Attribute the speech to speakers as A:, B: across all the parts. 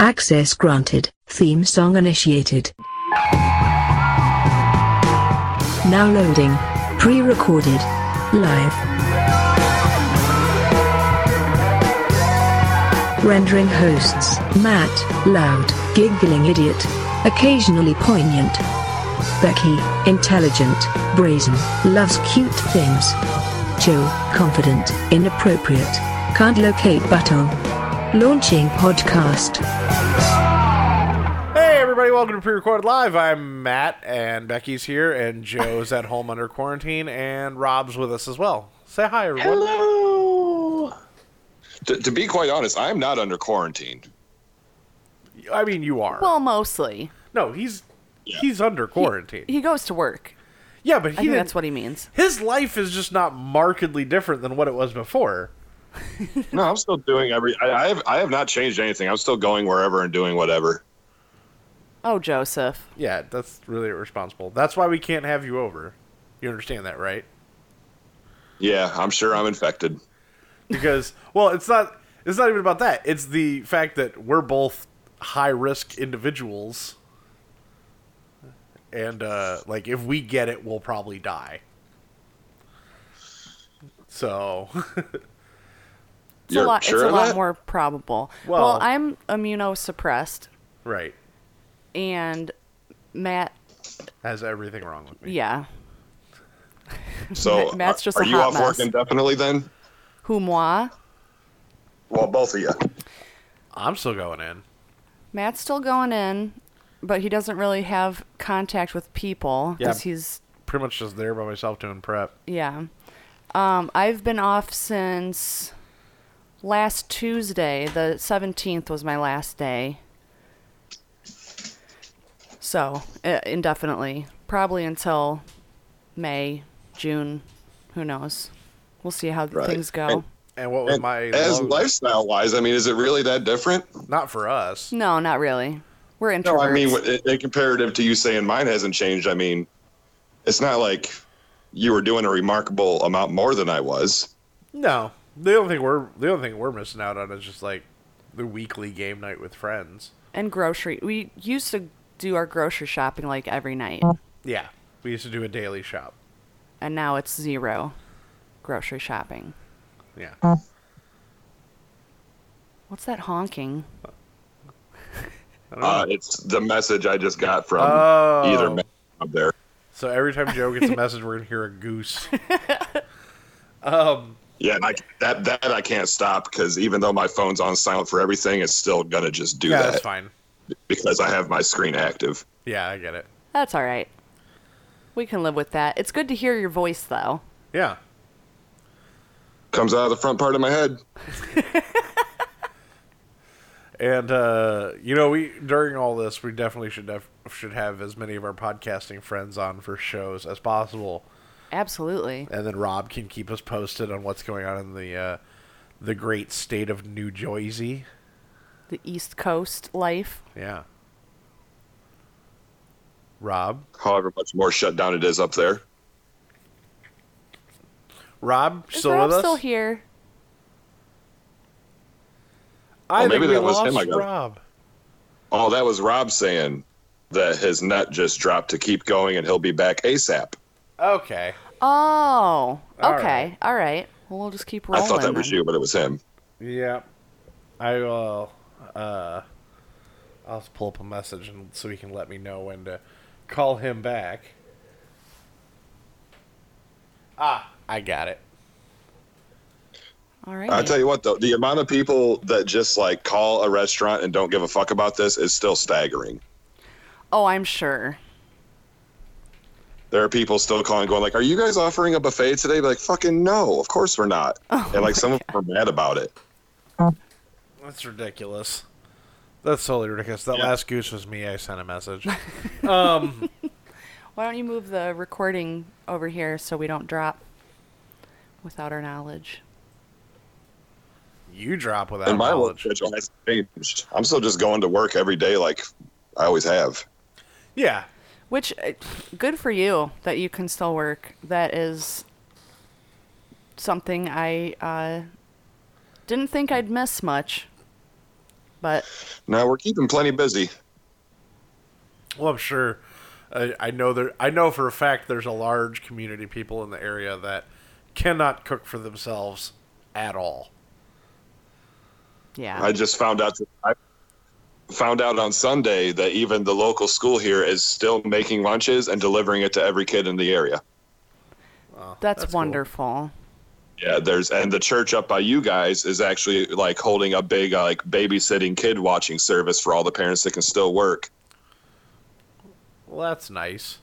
A: Access granted. Theme song initiated. Now loading. Pre-recorded. Live. Rendering hosts, Matt, loud, giggling idiot. Occasionally poignant. Becky, intelligent, brazen, loves cute things. Joe, confident, inappropriate, can't locate button. Launching podcast.
B: Hey everybody, welcome to Pre-Recorded Live. I'm Matt, and Becky's here, and Joe's at home under quarantine, and Rob's with us as well. Say hi, everyone.
C: Hello. To, to be quite honest, I'm not under quarantine.
B: I mean, you are.
D: Well, mostly.
B: no, he's
C: Yeah.
B: he's under quarantine.
D: He goes to work.
B: yeah, but he
D: I think that's what he means.
B: his life is just not markedly different than what it was before.
C: No, I'm still doing every. I, I have. I have not changed anything. I'm still going wherever and doing whatever.
D: Oh, Joseph.
B: Yeah, that's really irresponsible. That's why we can't have you over. You understand that, right?
C: Yeah, I'm sure I'm infected.
B: because well it's not it's not even about that it's the fact that we're both high risk individuals and uh like if we get it we'll probably die so
D: It's
C: You're
D: a lot.
C: sure
D: it's a lot
C: that?
D: more probable.
B: Well-
D: Well, I'm immunosuppressed,
B: right
D: and Matt.
B: has everything wrong with me
D: Yeah,
C: So
D: Matt's just
C: are
D: a
C: you
D: hot
C: off work
D: mess.
C: indefinitely then?
D: who moi?
C: Well, both of you.
B: i'm still going in
D: Matt's still going in, but he doesn't really have contact with people
B: Yeah.
D: because he's
B: pretty much just there by myself doing prep
D: yeah. Um, I've been off since last Tuesday. The 17th was my last day. So, uh, indefinitely. Probably until May, June. Who knows? We'll see how
C: Right.
D: things go.
C: And-
B: and what was
C: And
B: my
C: as
B: low-
C: lifestyle wise, I mean, is it really that different?
B: not for us
D: no, not really. We're introverts.
C: No, I mean, in, in comparative to you saying mine hasn't changed. I mean, it's not like you were doing a remarkable amount more than I was.
B: no the only thing we're the only thing we're missing out on is just like the weekly game night with friends
D: and grocery. We used to do our grocery shopping like every night,
B: yeah we used to do a daily shop
D: and now it's zero grocery shopping.
B: yeah
D: What's that honking?
C: Uh, it's the message I just got from
B: Oh.
C: either man up there.
B: So every time Joe gets a message, we're gonna hear a goose.
C: Yeah, and I, that that I can't stop because even though my phone's on silent for everything, it's still gonna just do
B: yeah,
C: that
B: that's fine.
C: because I have my screen active.
B: Yeah, I get it.
D: That's all right. We can live with that. It's good to hear your voice, though.
B: Yeah,
C: Comes out of the front part of my head.
B: and uh, you know, we during all this, we definitely should def- should have as many of our podcasting friends on for shows as possible,
D: Absolutely.
B: and then Rob can keep us posted on what's going on in the uh, the great state of New Jersey.
D: The East Coast life.
B: Yeah, Rob,
C: However much more shut down it is up there.
B: Rob,
D: Is
B: still
D: Rob
B: with us?
D: still here?
B: I
C: Oh,
B: think
C: maybe
B: we
C: that was
B: lost
C: him, I got it.
B: Rob.
C: Oh, that was Rob saying that his nut just dropped to keep going and he'll be back ASAP.
B: Okay.
D: Oh,
B: All
D: okay. All right. Well, we'll just keep rolling.
C: I thought that was
D: then.
C: you, but it was him.
B: Yeah. I will uh I'll just pull up a message and so he can let me know when to call him back. Ah, I got it.
D: All right.
C: I tell you what, though, the amount of people that just like call a restaurant and don't give a fuck about this is still staggering.
D: oh, I'm sure.
C: There are people still calling, going like, "Are you guys offering a buffet today?" Be like, "Fucking no, of course we're not." Oh and like some of them are mad about it.
B: That's ridiculous. That's totally ridiculous. That
C: Yeah.
B: last goose was me. I sent a message.
D: Um, Why don't you move the recording over here so we don't drop without our knowledge?
B: you drop without
C: And my work
B: knowledge.
C: schedule hasn't changed. I'm still just going to work every day like I always have.
B: Yeah.
D: Which, uh, good for you that you can still work. That is something I uh, didn't think I'd miss much. But
C: No, we're keeping plenty busy.
B: Well, I'm sure. I, I know there. I know for a fact there's a large community of people in the area that cannot cook for themselves at all.
D: yeah.
C: I just found out. I found out on Sunday that even the local school here is still making lunches and delivering it to every kid in the area.
B: Wow,
D: that's,
B: cool.
D: wonderful.
C: Yeah, there's and the church up by you guys is actually like holding a big uh, like babysitting kid watching service for all the parents that can still work.
B: Well, that's nice.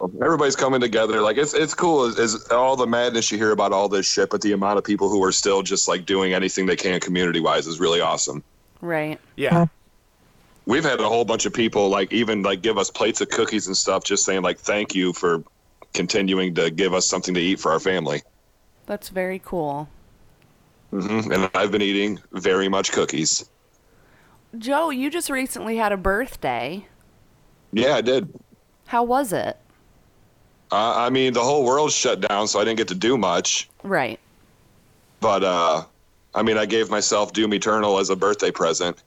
C: Everybody's coming together. Like it's it's cool. Is, is all the madness you hear about all this shit, but the amount of people who are still just like doing anything they can community wise is really awesome.
D: Right.
B: Yeah.
C: We've had a whole bunch of people like even like give us plates of cookies and stuff, just saying like thank you for continuing to give us something to eat for our family.
D: That's very cool.
C: Mm-hmm. And I've been eating very much cookies.
D: Joe, you just recently had a birthday.
C: Yeah, I did.
D: How was it?
C: Uh, I mean, the whole world shut down, so I didn't get to do much.
D: Right.
C: But uh, I mean, I gave myself Doom Eternal as a birthday present.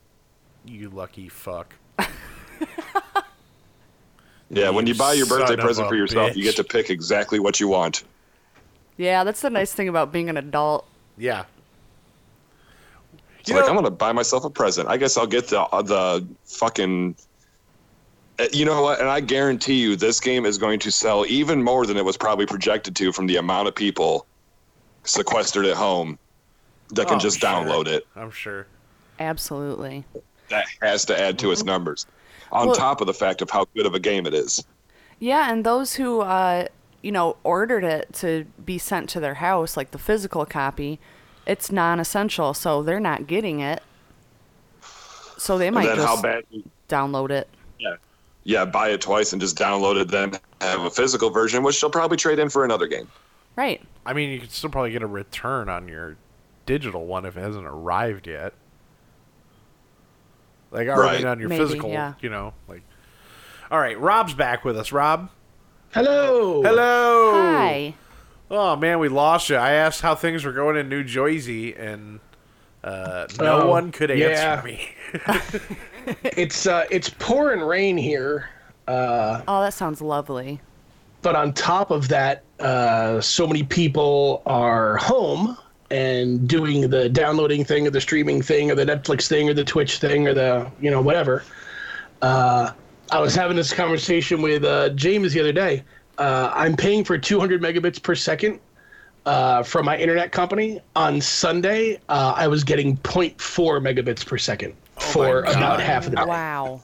B: You lucky fuck.
C: Yeah, when you buy your birthday present for yourself, you get to pick exactly what you want.
D: Yeah, that's the nice thing about being an adult.
B: Yeah.
C: It's
B: You
C: like
B: know-
C: I'm gonna buy myself a present. I guess I'll get the uh, the fucking. Uh, You know what? And I guarantee you, this game is going to sell even more than it was probably projected to from the amount of people sequestered at home that can
B: Oh,
C: just
B: sure.
C: download it.
B: I'm sure.
D: Absolutely.
C: That has to add to its numbers, on
D: Well-
C: top of the fact of how good of a game it is.
D: Yeah, and those who uh, you know, ordered it to be sent to their house, like the physical copy, it's non-essential, so they're not getting it. So they might
C: then how
D: just
C: bad?
D: download it.
C: Yeah, yeah. Buy it twice and just download it. Then have a physical version, which they'll probably trade in for another game.
D: Right.
B: I mean, you could still probably get a return on your digital one if it hasn't arrived yet. Like, or I
C: Right.
B: on your
D: Maybe,
B: physical,
D: yeah.
B: you know, like. All right, Rob's back with us. Rob,
E: Hello.
B: hello.
D: Hi.
B: Oh man, we lost you. I asked how things were going in New Jersey, and uh, no
E: Oh,
B: one could answer
E: yeah.
B: me.
E: It's uh, it's pouring rain here,
D: Oh, that sounds lovely.
E: but on top of that, uh, so many people are home and doing the downloading thing or the streaming thing or the Netflix thing or the Twitch thing or the you know whatever. Uh, I was having this conversation with uh, James the other day. Uh, I'm paying for 200 megabits per second uh, from my internet company. On Sunday, uh, I was getting 0.4 megabits per second for about half of the day.
D: Wow.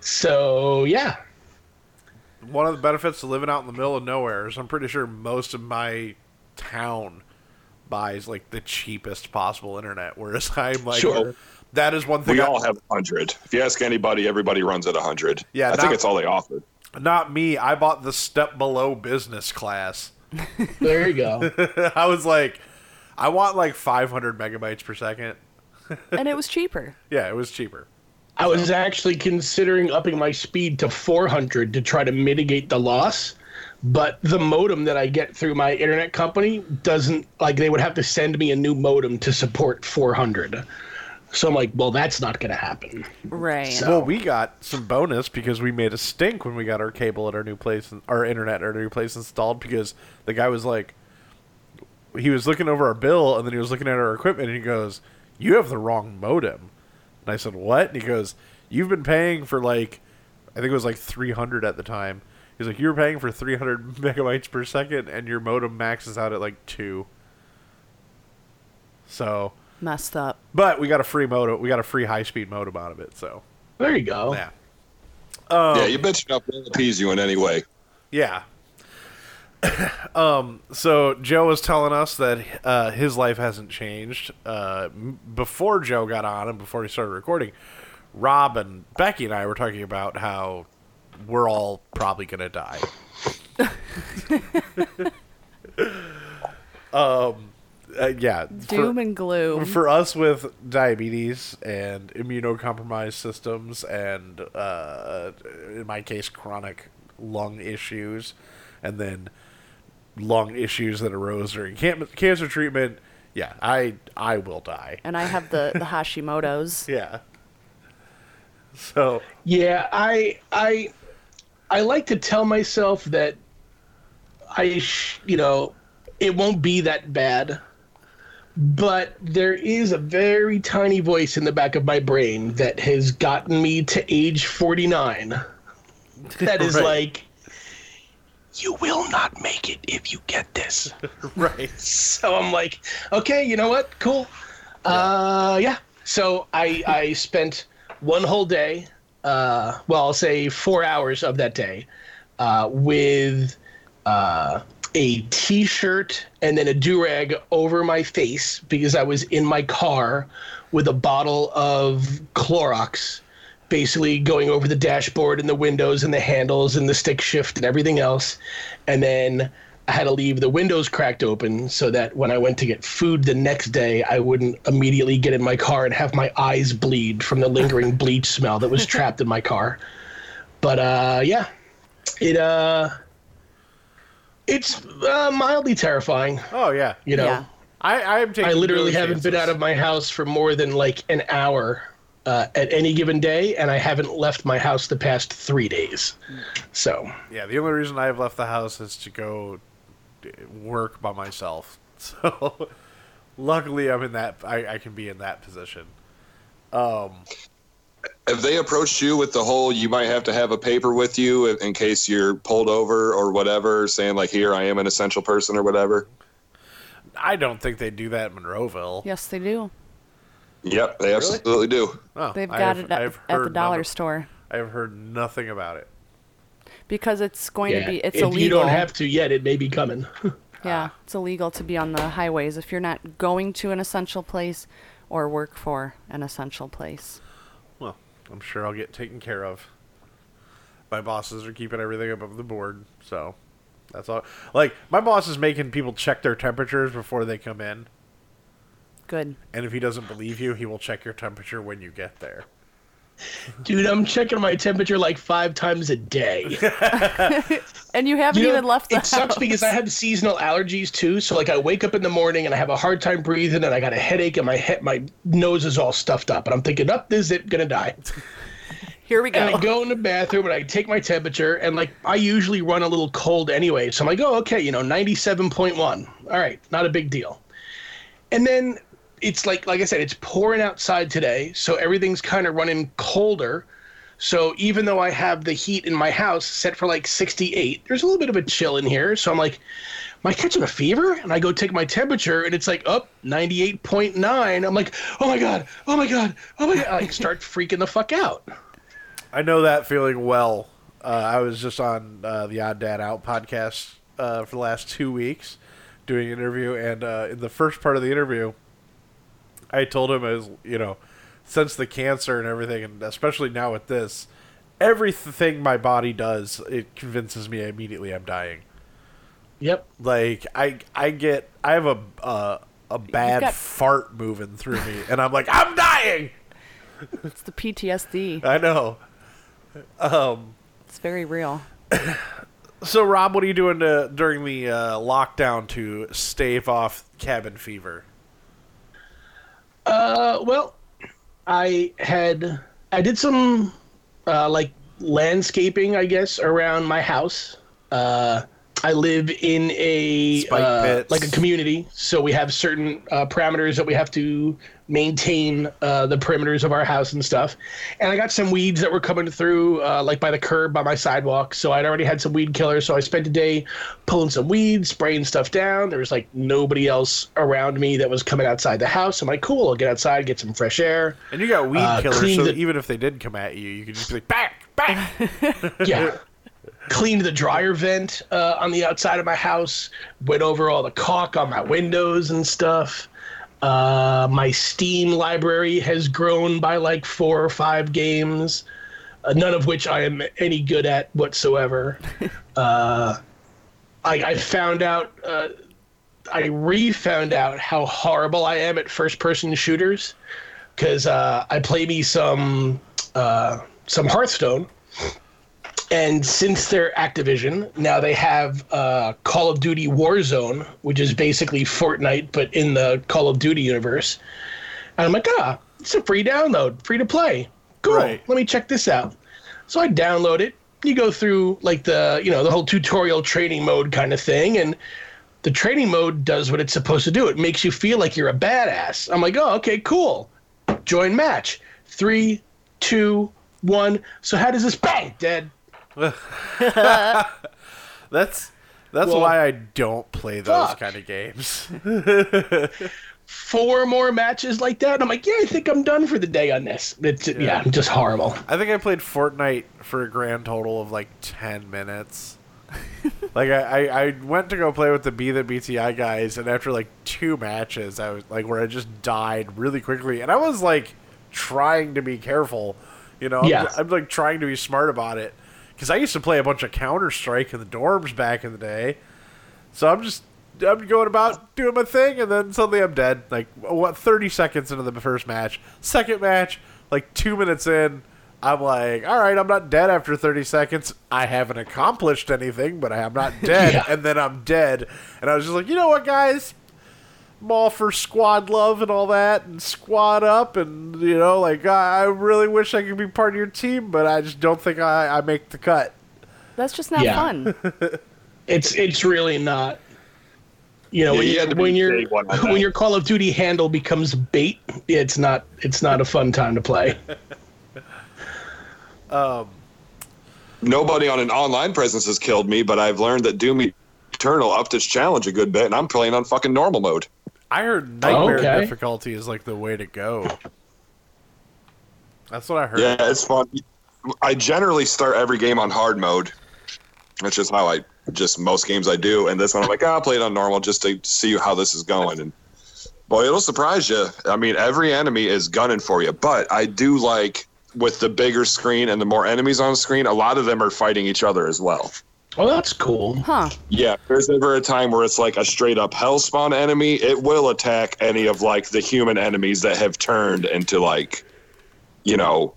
E: So yeah,
B: One of the benefits of living out in the middle of nowhere is I'm pretty sure most of my town buys like the cheapest possible internet, whereas I'm like,
E: Sure.
B: that is one thing.
C: We
B: I-
C: all have 100. If you ask anybody, everybody runs at 100.
B: Yeah,
C: I
B: not-
C: think it's all they offer.
B: Not me. I bought the step below business class.
E: there you go.
B: I was like, I want like 500 megabytes per second.
D: and it was cheaper.
B: Yeah, it was cheaper.
E: I was actually considering upping my speed to 400 to try to mitigate the loss, but the modem that I get through my internet company doesn't like they would have to send me a new modem to support 400. So I'm like, well, that's not going to happen.
D: Right.
E: So-
B: Well, we got some bonus because we made a stink when we got our cable at our new place, our internet at our new place installed. Because the guy was like, he was looking over our bill and then he was looking at our equipment and he goes, "You have the wrong modem." And I said, "What?" And he goes, "You've been paying for like, I think it was like 300 at the time." He's like, you're paying for 300 megabytes per second, and your modem maxes out at like two. So,
D: Messed up.
B: but we got a free modem. We got a free high speed modem out of it. So,
E: There you go.
B: yeah.
C: yeah, you bitch enough will appease you in any way.
B: Yeah. um. So Joe was telling us that uh, his life hasn't changed. Uh, before Joe got on and before he started recording, Rob and Becky and I were talking about how we're all probably gonna die. um. uh, yeah. for-
D: Doom and gloom.
B: for us with diabetes and immunocompromised systems and uh, in my case chronic lung issues and then lung issues that arose during can- cancer treatment Yeah, I I will die.
D: and I have the the Hashimoto's.
B: Yeah. So
E: Yeah, I I I like to tell myself that I sh- you know, it won't be that bad. But there is a very tiny voice in the back of my brain that has gotten me to age 49. That is
B: Right.
E: like you will not make it if you get this.
B: right.
E: so I'm like, okay, you know what? Cool. Uh, yeah. So I I spent one whole day, uh, well, I'll say four hours of that day, uh, with uh, a T-shirt and then a do rag over my face because I was in my car with a bottle of Clorox. Basically, going over the dashboard and the windows and the handles and the stick shift and everything else. And then I had to leave the windows cracked open so that when I went to get food the next day, I wouldn't immediately get in my car and have my eyes bleed from the lingering bleach smell that was trapped in my car. But uh, yeah, it uh, it's uh, mildly terrifying.
B: Oh yeah.
E: You know,
D: Yeah.
B: I I am taking.
E: I literally haven't been out of my house for more than like an hour uh, at any given day, and I haven't left my house the past three days. So
B: Yeah, the only reason I've left the house is to go d- work by myself. So luckily, I'm in that. I, I can be in that position. Um,
C: Have they approached you with the whole you might have to have a paper with you in- in case you're pulled over or whatever, saying like here I am an essential person or whatever?
B: I don't think they do that in Monroeville.
D: Yes, they do.
C: Yep, they absolutely do.
B: Oh,
D: They've
B: I
D: got
B: have-
D: it at, at the dollar
B: nothing-
D: store
B: I have heard nothing about it.
D: Because it's going
E: yeah,
D: to be it's
E: if
D: illegal.
E: you don't have to yet, it may be coming.
D: Yeah, it's illegal to be on the highways if you're not going to an essential place or work for an essential place.
B: Well, I'm sure I'll get taken care of. My bosses are keeping everything above the board, so that's all. Like my boss is making people check their temperatures before they come in,
D: Good.
B: and if he doesn't believe you, he will check your temperature when you get there.
E: Dude, I'm checking my temperature like five times a day.
D: And you haven't
E: You know,
D: even left the
E: it sucks because I have seasonal allergies too. So like I wake up in the morning and I have a hard time breathing and I got a headache and my head, my nose is all stuffed up and I'm thinking, up, this is it, gonna die.
D: Here we go.
E: And
D: go.
E: I go in the bathroom and I take my temperature and like I usually run a little cold anyway. So I'm like, oh okay, you know, 97.1. All right, not a big deal. And then it's like like I said, it's pouring outside today, so everything's kind of running colder. So even though I have the heat in my house set for like 68, there's a little bit of a chill in here. So I'm like, am I catching a fever? And I go take my temperature and it's like up 98.9. I'm like, oh my God, oh my God, oh my God. I like start freaking the fuck out.
B: I know that feeling well. Uh, I was just on uh, the Odd Dad Out podcast uh, for the last two weeks doing an interview, and uh, in the first part of the interview, I told him as you know, since the cancer and everything, and especially now with this, everything my body does, it convinces me immediately I'm dying.
E: Yep.
B: Like I, I get, I have a uh, a bad
D: got-
B: fart moving through me, and I'm like, I'm dying.
D: It's the PTSD.
B: I know. Um.
D: It's very real.
B: So, Rob, what are you doing to, during the uh, lockdown to stave off cabin fever?
E: Uh, well, I had I did some uh, like landscaping, I guess, around my house. Uh, I live in a uh, like a community, so we have certain uh, parameters that we have to maintain uh, the perimeters of our house and stuff. And I got some weeds that were coming through, uh, like by the curb by my sidewalk. So I'd already had some weed killers. So I spent a day pulling some weeds, spraying stuff down. There was like nobody else around me that was coming outside the house. I'm like, cool, I'll get outside, get some fresh air.
B: And you got weed
E: Uh,
B: killers, so
E: the-
B: even if they did come at you, you could just be like, back, back.
E: yeah. Cleaned the dryer vent uh, on the outside of my house. Went over all the caulk on my windows and stuff. Uh, my Steam library has grown by like four or five games, uh, none of which I am any good at whatsoever. uh, I, I found out, uh, I re found out how horrible I am at first person shooters because uh, I play me some uh, some Hearthstone and since they're Activision, now they have uh, Call of Duty Warzone, which is basically Fortnite but in the Call of Duty universe. And I'm like, ah, it's a free download, free to play. Cool.
B: Right.
E: Let me check this out. So I download it. You go through like the you know the whole tutorial training mode kind of thing, and the training mode does what it's supposed to do. It makes you feel like you're a badass. I'm like, oh, okay, cool. Join match. Three, two, one. So how does this bang? Dead.
B: That's that's
E: Well,
B: why I don't play those
E: fuck.
B: kind of games.
E: Four more matches like that. I'm like, yeah, I think I'm done for the day on this. It's yeah, yeah, I'm just horrible.
B: I think I played Fortnite for a grand total of like ten minutes. like I, I, I went to go play with the Be the BTI guys, and after like two matches, I was like where I just died really quickly, and I was like trying to be careful, you know. I'm-
E: Yeah.
B: I'm, like trying to be smart about it because I used to play a bunch of Counter Strike in the dorms back in the day, so I'm just I'm going about doing my thing, and then suddenly I'm dead. Like what, 30 seconds into the first match, second match, like two minutes in, I'm like, all right, I'm not dead after 30 seconds. I haven't accomplished anything, but I am not dead,
E: Yeah.
B: and then I'm dead. And I was just like, you know what, guys. I'm all for squad love and all that, and squad up, and you know, like I I really wish I could be part of your team, but I just don't think I, I make the cut.
D: That's just not
E: Yeah.
D: fun.
E: It's it's really not. You know,
C: Yeah,
E: when,
C: you
E: you
C: had to be
E: when your
C: day
E: when
C: that.
E: your Call of Duty handle becomes bait, it's not it's not a fun time to play.
C: um, Nobody on an online presence has killed me, but I've learned that Doom Eternal upped its challenge a good bit, and I'm playing on fucking normal mode.
B: I heard nightmare
E: Okay.
B: difficulty is like the way to go. That's what I heard.
C: Yeah, it's fun. I generally start every game on hard mode. That's just how I just most games I do. And this one I'm like, "Ah, I'll play it on normal just to see how this is going. And boy, it'll surprise you. I mean, every enemy is gunning for you, but I do like with the bigger screen and the more enemies on the screen, a lot of them are fighting each other as well.
E: Oh, that's cool.
D: Huh.
C: Yeah, if there's ever a time where it's like a straight up hell spawn enemy, it will attack any of like the human enemies that have turned into like, you know,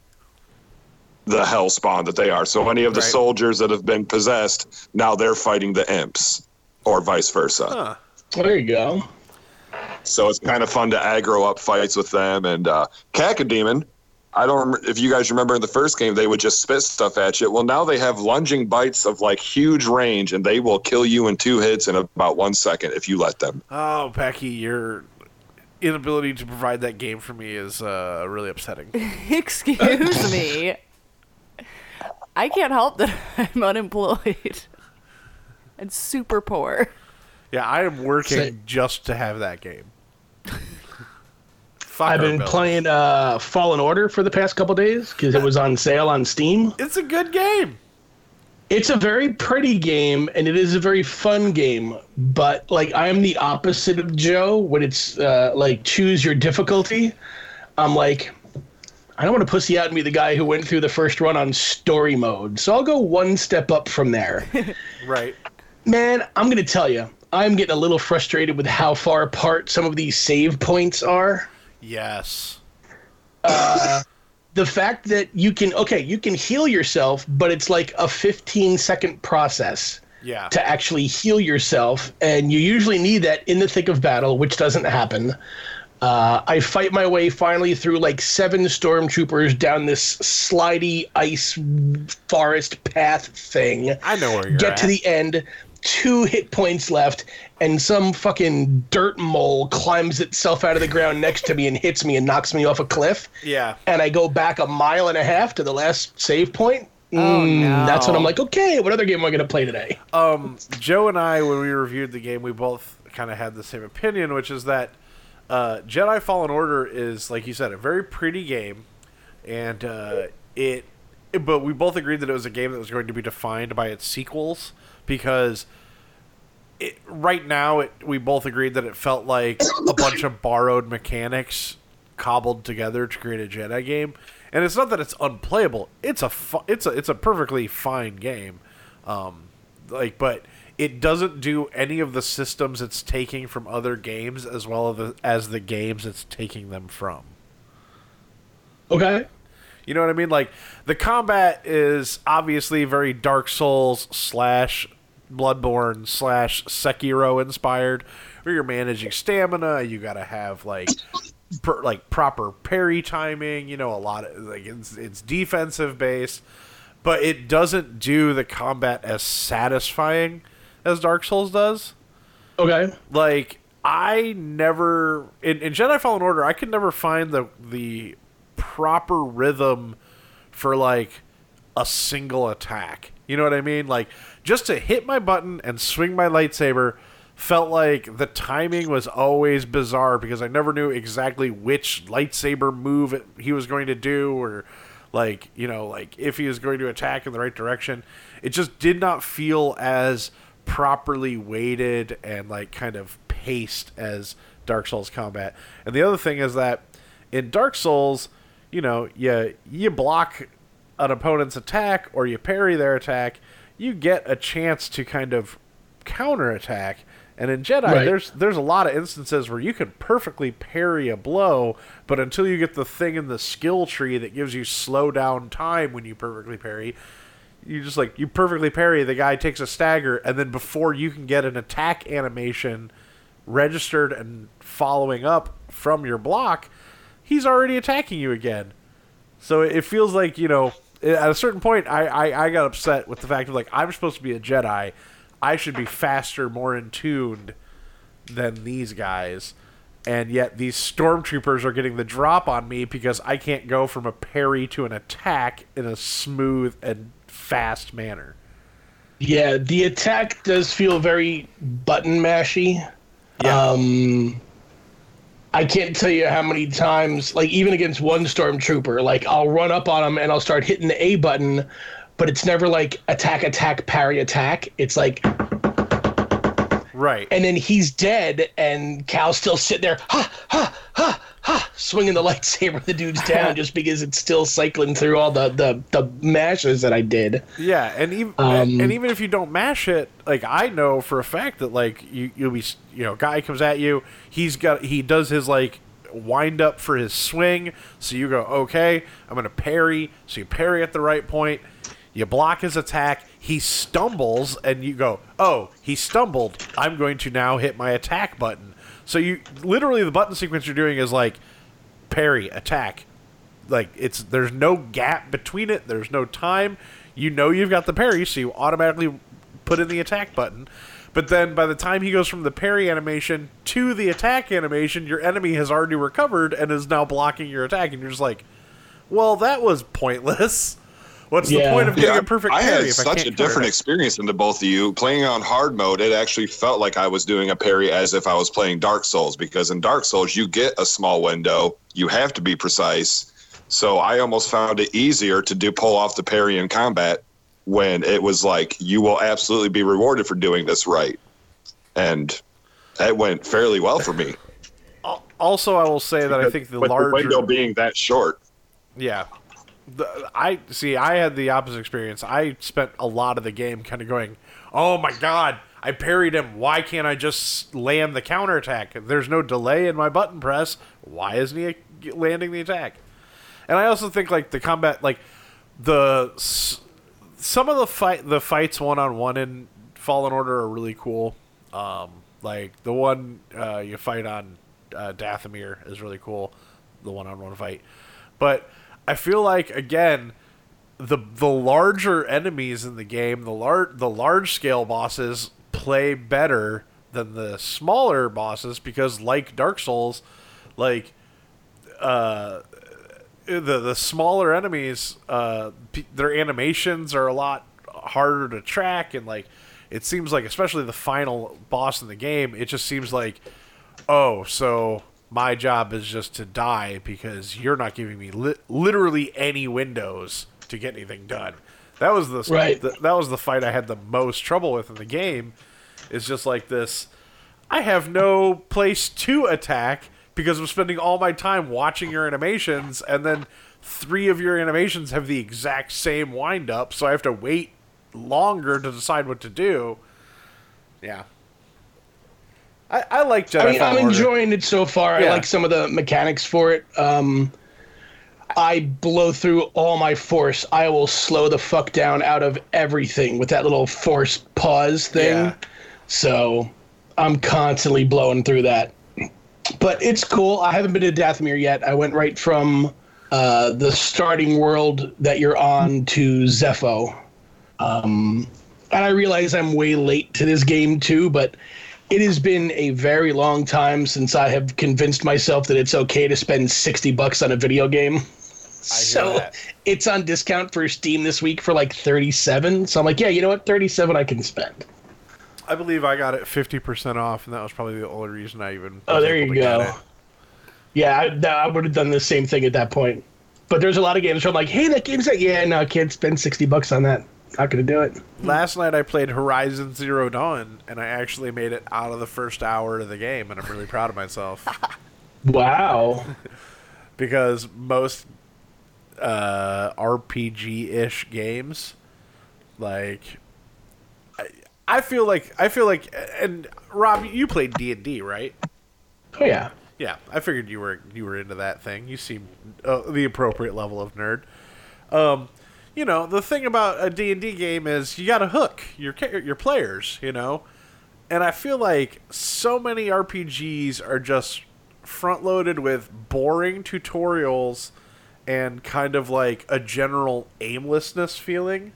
C: the hell spawn that they are. So any of the
B: Right.
C: soldiers that have been possessed, now they're fighting the imps, or vice versa.
B: Huh.
E: There you go.
C: So it's kind of fun to aggro up fights with them. And uh, Cacodemon, I don't remember if you guys remember in the first game they would just spit stuff at you. Well, now they have lunging bites of like huge range, and they will kill you in two hits in about one second if you let them.
B: Oh, Becky, your inability to provide that game for me is uh, really upsetting.
D: Excuse me. I can't help that I'm unemployed and super poor.
B: Yeah, I am working
E: Say-
B: just to have that game. Fuck
E: I've been playing uh, Fallen Order for the past couple days because it was on sale on Steam.
B: It's a good game.
E: It's a very pretty game and it is a very fun game, but like I'm the opposite of Joe when it's uh, like choose your difficulty. I'm like, I don't want to pussy out and be the guy who went through the first run on story mode, so I'll go one step up from there.
B: Right.
E: Man, I'm gonna tell you, I'm getting a little frustrated with how far apart some of these save points are.
B: Yes.
E: the fact that you can okay you can heal yourself but it's like a 15 second process
B: Yeah.
E: to actually heal yourself and you usually need that in the thick of battle which doesn't happen uh, i fight my way finally through like seven stormtroopers down this slidey ice forest path thing
B: I know where you're
E: get
B: at.
E: to the end two hit points left and some fucking dirt mole climbs itself out of the ground next to me and hits me and knocks me off a cliff
B: yeah.
E: and I go back a mile and a half to the last save point.
D: Oh,
E: mm,
D: no.
E: That's when I'm like, okay, what other game am I going to play today?
B: Um, Joe and I, when we reviewed the game, we both kind of had the same opinion, which is that uh, Jedi Fallen Order is, like you said, a very pretty game, and uh, it. But we both agreed that it was a game that was going to be defined by its sequels because it, right now it, we both agreed that it felt like a bunch of borrowed mechanics cobbled together to create a Jedi game. And it's not that it's unplayable; it's a fu- it's a it's a perfectly fine game. Um, like, but it doesn't do any of the systems it's taking from other games as well as the, as the games it's taking them from.
E: Okay.
B: You know what I mean? Like the combat is obviously very Dark Souls slash Bloodborne slash Sekiro inspired. Where you're managing stamina, you got to have like per, like proper parry timing. You know, a lot of like it's it's defensive based, but it doesn't do the combat as satisfying as Dark Souls does.
E: Okay.
B: Like I never in, in Jedi Fallen Order, I could never find the the proper rhythm for like a single attack. You know what I mean? Like just to hit my button and swing my lightsaber felt like the timing was always bizarre because I never knew exactly which lightsaber move he was going to do or like, you know, like if he was going to attack in the right direction. It just did not feel as properly weighted and like kind of paced as Dark Souls combat. And the other thing is that in Dark Souls, you know, you you block an opponent's attack or you parry their attack, you get a chance to kind of counterattack. And in Jedi,
E: Right.
B: there's there's a lot of instances where you can perfectly parry a blow, but until you get the thing in the skill tree that gives you slow down time when you perfectly parry, you just like you perfectly parry, the guy takes a stagger, and then before you can get an attack animation registered and following up from your block, he's already attacking you again. So it feels like you know, at a certain point, I, I I got upset with the fact of like I'm supposed to be a Jedi, I should be faster, more in tuned than these guys. And yet these stormtroopers are getting the drop on me because I can't go from a parry to an attack in a smooth and fast manner.
E: Yeah, the attack does feel very button mashy. Um, I can't tell you how many times, like even against one stormtrooper, like I'll run up on him and I'll start hitting the A button, but it's never like attack, attack, parry, attack. It's like,
B: right.
E: and then he's dead, and Cal's still sitting there, ha, ha, ha, ha, swinging the lightsaber. The dude's down just because it's still cycling through all the the the mashes that I did.
B: Yeah, and even
E: Um,
B: and even if you don't mash it, like I know for a fact that like you you'll be you know guy comes at you, he's got he does his like wind up for his swing, so you go okay, I'm gonna parry, so you parry at the right point, you block his attack, he stumbles, and you go oh he stumbled, I'm going to now hit my attack button. So you literally the button sequence you're doing is like parry attack. Like it's there's no gap between it. There's no time. You know you've got the parry so you automatically put in the attack button. But then by the time he goes from the parry animation to the attack animation your enemy has already recovered and is now blocking your attack and you're just like well that was pointless what's the point of getting
C: Yeah,
B: a perfect
C: I
B: parry
C: had
B: if I
C: such
B: can't
C: a different
B: it?
C: experience than the both of you. Playing on hard mode, it actually felt like I was doing a parry as if I was playing Dark Souls because in Dark Souls you get a small window, you have to be precise. So I almost found it easier to do pull off the parry in combat when it was like you will absolutely be rewarded for doing this right, and that went fairly well for me.
B: also i will say that i think the
C: With
B: larger
C: window being that short.
B: Yeah. The, I see. I had the opposite experience. I spent a lot of the game kind of going, "Oh my god, I parried him. Why can't I just land the counterattack? There's no delay in my button press. Why isn't he landing the attack?" And I also think like the combat, like the some of the fight, the fights one on one in Fallen Order are really cool. Um, like the one uh, you fight on uh, Dathomir is really cool. The one on one fight, but I feel like again the the larger enemies in the game, the large the large scale bosses play better than the smaller bosses because like Dark Souls, like uh the the smaller enemies uh p- their animations are a lot harder to track and like it seems like especially the final boss in the game it just seems like oh so my job is just to die because you're not giving me li- literally any windows to get anything done that was the,
E: Right.
B: the that was the fight i had the most trouble with in the game is just like this I have no place to attack because I'm spending all my time watching your animations, and then three of your animations have the exact same wind up, so I have to wait longer to decide what to do. Yeah. I, I like Jedi
E: I mean, I'm
B: Order.
E: enjoying it so far. I like some of the mechanics for it. Um, I blow through all my force. I will slow the fuck down out of everything with that little force pause thing.
B: Yeah.
E: So I'm constantly blowing through that. But it's cool. I haven't been to Dathomir yet. I went right from uh, the starting world that you're on to Zeffo. Um, and I realize I'm way late to this game too, but it has been a very long time since I have convinced myself that it's okay to spend 60 bucks on a video game. so
B: that.
E: it's on discount for Steam this week for like 37. So I'm like, yeah, you know what? 37 I can spend.
B: I believe I got it fifty percent off, and that was probably the only reason I even.
E: Oh, there
B: able
E: you
B: to
E: go. Yeah, I, I would have done the same thing at that point. But there's a lot of games where I'm like, hey, that game's like, yeah, no, I can't spend 60 bucks on that. Not going to do it.
B: Last night I played Horizon Zero Dawn, and I actually made it out of the first hour of the game, and I'm really proud of myself
E: Wow.
B: because most uh, RPG-ish games, like, I, I feel like I feel like, and Rob, you played D and D, right?
E: Oh, yeah.
B: Yeah, I figured you were you were into that thing. You seem uh, the appropriate level of nerd. Um, you know, the thing about a D&D game is you got to hook your your players, you know. And I feel like so many RPGs are just front loaded with boring tutorials and kind of like a general aimlessness feeling.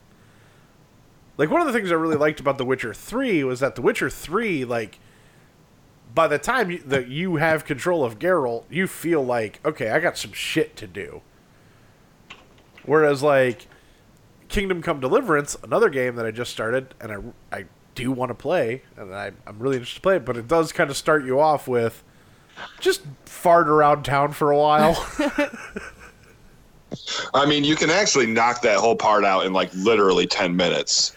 B: Like one of the things I really liked about The Witcher 3 was that The Witcher 3 like by the time you, that you have control of Geralt, you feel like, okay, I got some shit to do. Whereas, like, Kingdom Come Deliverance, another game that I just started, and I, I do want to play, and I, I'm really interested to play it, but it does kind of start you off with just fart around town for a while.
C: I mean, you can actually knock that whole part out in like literally 10 minutes,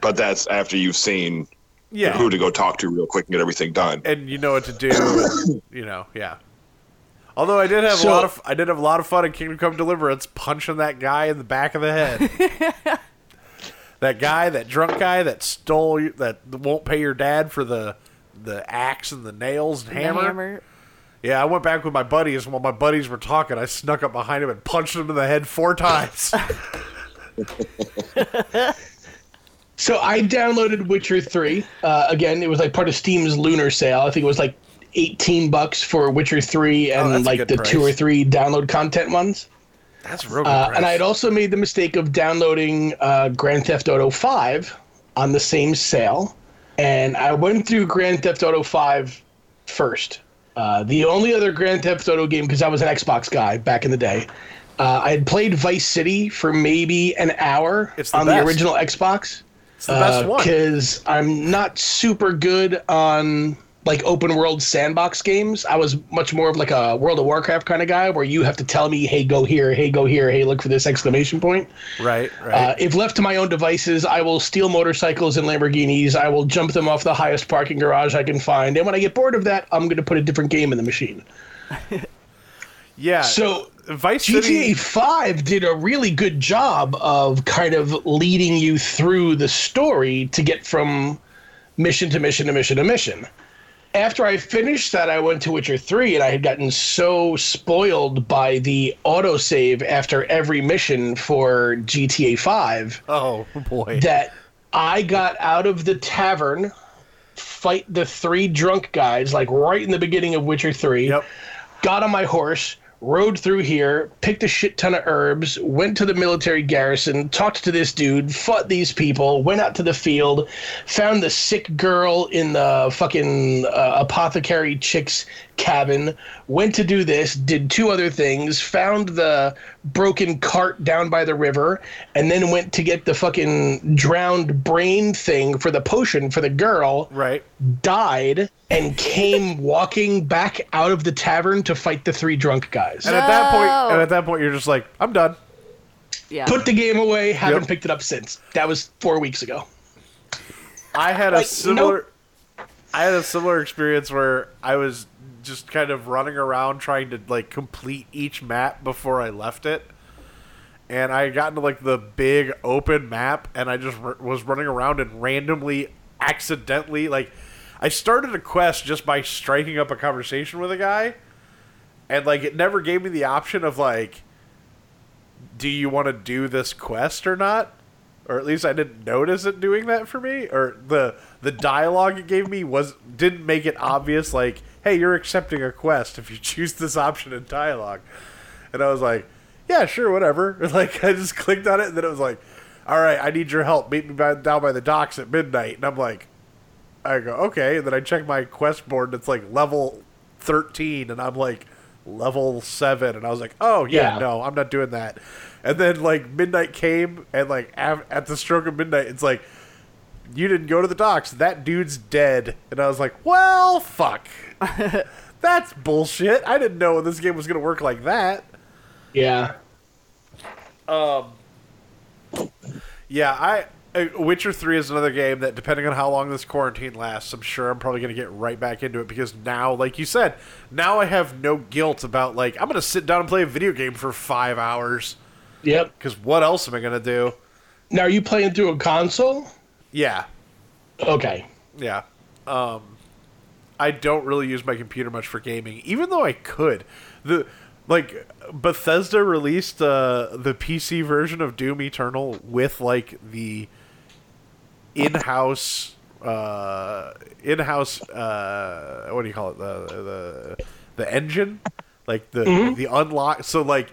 C: but that's after you've seen
B: yeah.
C: who to go talk to real quick and get everything done.
B: and you know what to do. and, you know, yeah. Although I did have
E: So-
B: a lot of I did have a lot of fun in Kingdom Come Deliverance punching that guy in the back of the head. that guy, that drunk guy that stole you, that won't pay your dad for the the axe and the nails and
D: The
B: hammer.
D: hammer.
B: Yeah, I went back with my buddies, and while my buddies were talking, I snuck up behind him and punched him in the head four times.
E: So I downloaded Witcher 3. Uh, again, it was like part of Steam's lunar sale. I think it was like 18 bucks for Witcher 3
B: Oh,
E: and
B: a
E: like the two or three download content ones.
B: That's real good.
E: Uh, and I had also made the mistake of downloading uh, Grand Theft Auto 5 on the same sale. And I went through Grand Theft Auto 5 first. Uh, the only other Grand Theft Auto game, because I was an Xbox guy back in the day, uh, I had played Vice City for maybe an hour
B: It's the
E: on
B: best.
E: the original Xbox
B: it's the best one.
E: because I'm not super good on like open world sandbox games. I was much more of like a World of Warcraft kind of guy where you have to tell me, "Hey, go here. Hey, go here. Hey, look for this exclamation point."
B: Right, right.
E: Uh, if left to my own devices, I will steal motorcycles and Lamborghinis. I will jump them off the highest parking garage I can find. And when I get bored of that, I'm going to put a different game in the machine.
B: yeah.
E: So
B: Vice City.
E: GTA 5 did a really good job of kind of leading you through the story to get from mission to mission to mission to mission. After I finished that, I went to Witcher 3 and I had gotten so spoiled by the autosave after every mission for GTA 5
B: Oh boy.
E: that I got out of the tavern, fight the three drunk guys, like right in the beginning of Witcher 3
B: Yep.
E: got on my horse, rode through here, picked a shit ton of herbs, went to the military garrison, talked to this dude, fought these people, went out to the field, found the sick girl in the fucking uh, apothecary chick's cabin, went to do this, did two other things, found the broken cart down by the river, and then went to get the fucking drowned brain thing for the potion for the girl
B: Right.
E: died and came walking back out of the tavern to fight the three drunk guys.
B: And at that point, and at that point, you're just like, I'm done.
D: Yeah.
E: Put the game away, haven't
B: Yep.
E: picked it up since. That was four weeks ago.
B: I had a
E: Like,
B: similar. I had a similar experience where I was just kind of running around trying to like complete each map before I left it, and I got into like the big open map, and I just r- was running around and randomly, accidentally, like, I started a quest just by striking up a conversation with a guy, and like it never gave me the option of like do you want to do this quest or not? Or at least I didn't notice it doing that for me. Or the the dialogue it gave me was didn't make it obvious. Like, hey, you're accepting a quest if you choose this option in dialogue. And I was like, yeah, sure, whatever. Like I just clicked on it, and then it was like, all right, I need your help. Meet me by, down by the docks at midnight. And I'm like, I go, okay. And then I check my quest board, and it's like level 13, and I'm like level 7. And I was like, oh, yeah,
E: Yeah.
B: no, I'm not doing that. And then like midnight came, and like av- at the stroke of midnight, it's like, you didn't go to the docks. That dude's dead. And I was like, well, fuck. That's bullshit. I didn't know this game was going to work like that.
E: Yeah. Um.
B: Yeah, I uh, Witcher 3 is another game that depending on how long this quarantine lasts, I'm sure I'm probably going to get right back into it because now, like you said, now I have no guilt about like I'm going to sit down and play a video game for 5 hours
E: Yep.
B: cuz what else am I going to do?
E: Now, are you playing through a console?
B: Yeah.
E: Okay.
B: Yeah. Um I don't really use my computer much for gaming, even though I could. The like Bethesda released uh, the PC version of Doom Eternal with like the in-house uh, in-house uh, what do you call it the the the engine like the the unlock so like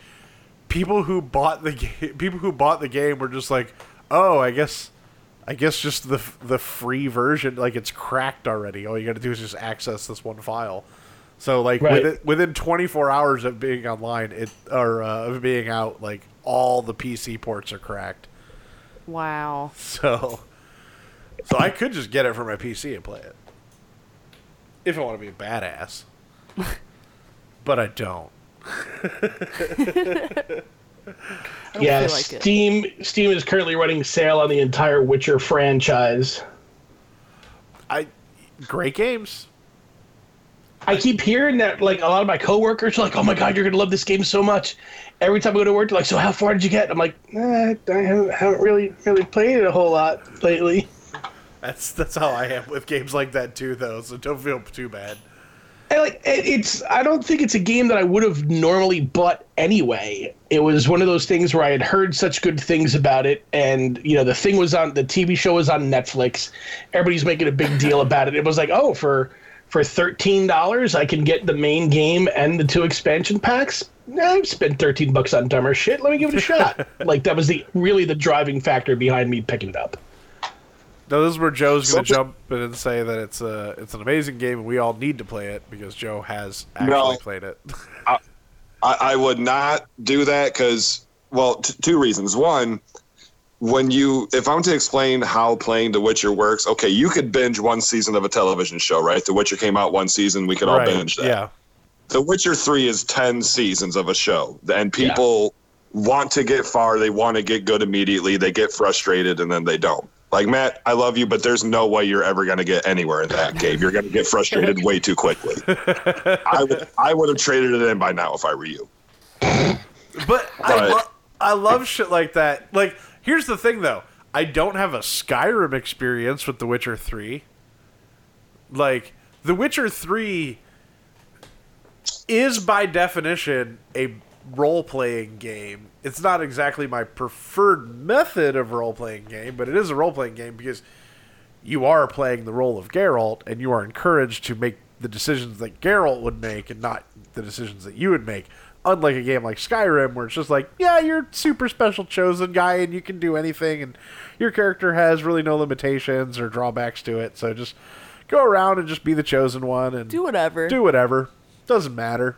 B: people who bought the game people who bought the game were just like oh I guess I guess just the the free version, like it's cracked already. All you got to do is just access this one file. So like
E: Right.
B: within, within 24 hours of being online, it or uh, of being out, like all the PC ports are cracked.
D: Wow.
B: So so I could just get it for my PC and play it if I want to be a badass. but I don't.
D: I don't
E: yeah,
D: feel like it.
E: Steam Steam is currently running sale on the entire Witcher franchise.
B: I great games.
E: I keep hearing that like a lot of my coworkers are like, "Oh my god, you're gonna love this game so much." Every time I go to work, they're like, "So how far did you get?" I'm like, eh, I haven't, haven't really really played it a whole lot lately.
B: That's that's how I am with games like that too, though. So don't feel too bad.
E: And like it's, I don't think it's a game that I would have normally bought anyway. It was one of those things where I had heard such good things about it, and you know the thing was on the TV show was on Netflix. Everybody's making a big deal about it. It was like, oh, for for thirteen dollars, I can get the main game and the two expansion packs. I've spent thirteen bucks on dumber shit. Let me give it a shot. like that was the really the driving factor behind me picking it up.
B: No, this is where Joe's going to
C: Something-
B: jump in and say that it's a it's an amazing game and we all need to play it because Joe has actually
C: No.
B: played it.
C: I, I would not do that because, well, t- two reasons. One, when you, if I'm to explain how playing The Witcher works, okay, you could binge one season of a television show, right? The Witcher came out one season, we could all binge that.
B: Yeah.
C: The Witcher 3 is 10 seasons of a show, and people want to get far, they want to get good immediately, they get frustrated, and then they don't. Like, Matt, I love you, but there's no way you're ever going to get anywhere in that game. You're going to get frustrated way too quickly. I would, I would have traded it in by now if I were you.
B: But I, lo- I love shit like that. Like, here's the thing though. I don't have a Skyrim experience with The Witcher 3. Like, The Witcher 3 is by definition a role playing game. It's not exactly my preferred method of role playing game, but it is a role playing game because you are playing the role of Geralt and you are encouraged to make the decisions that Geralt would make and not the decisions that you would make. Unlike a game like Skyrim where it's just like, yeah, you're super special chosen guy and you can do anything and your character has really no limitations or drawbacks to it. So just go around and just be the chosen one and
D: Do whatever.
B: do whatever. Doesn't matter.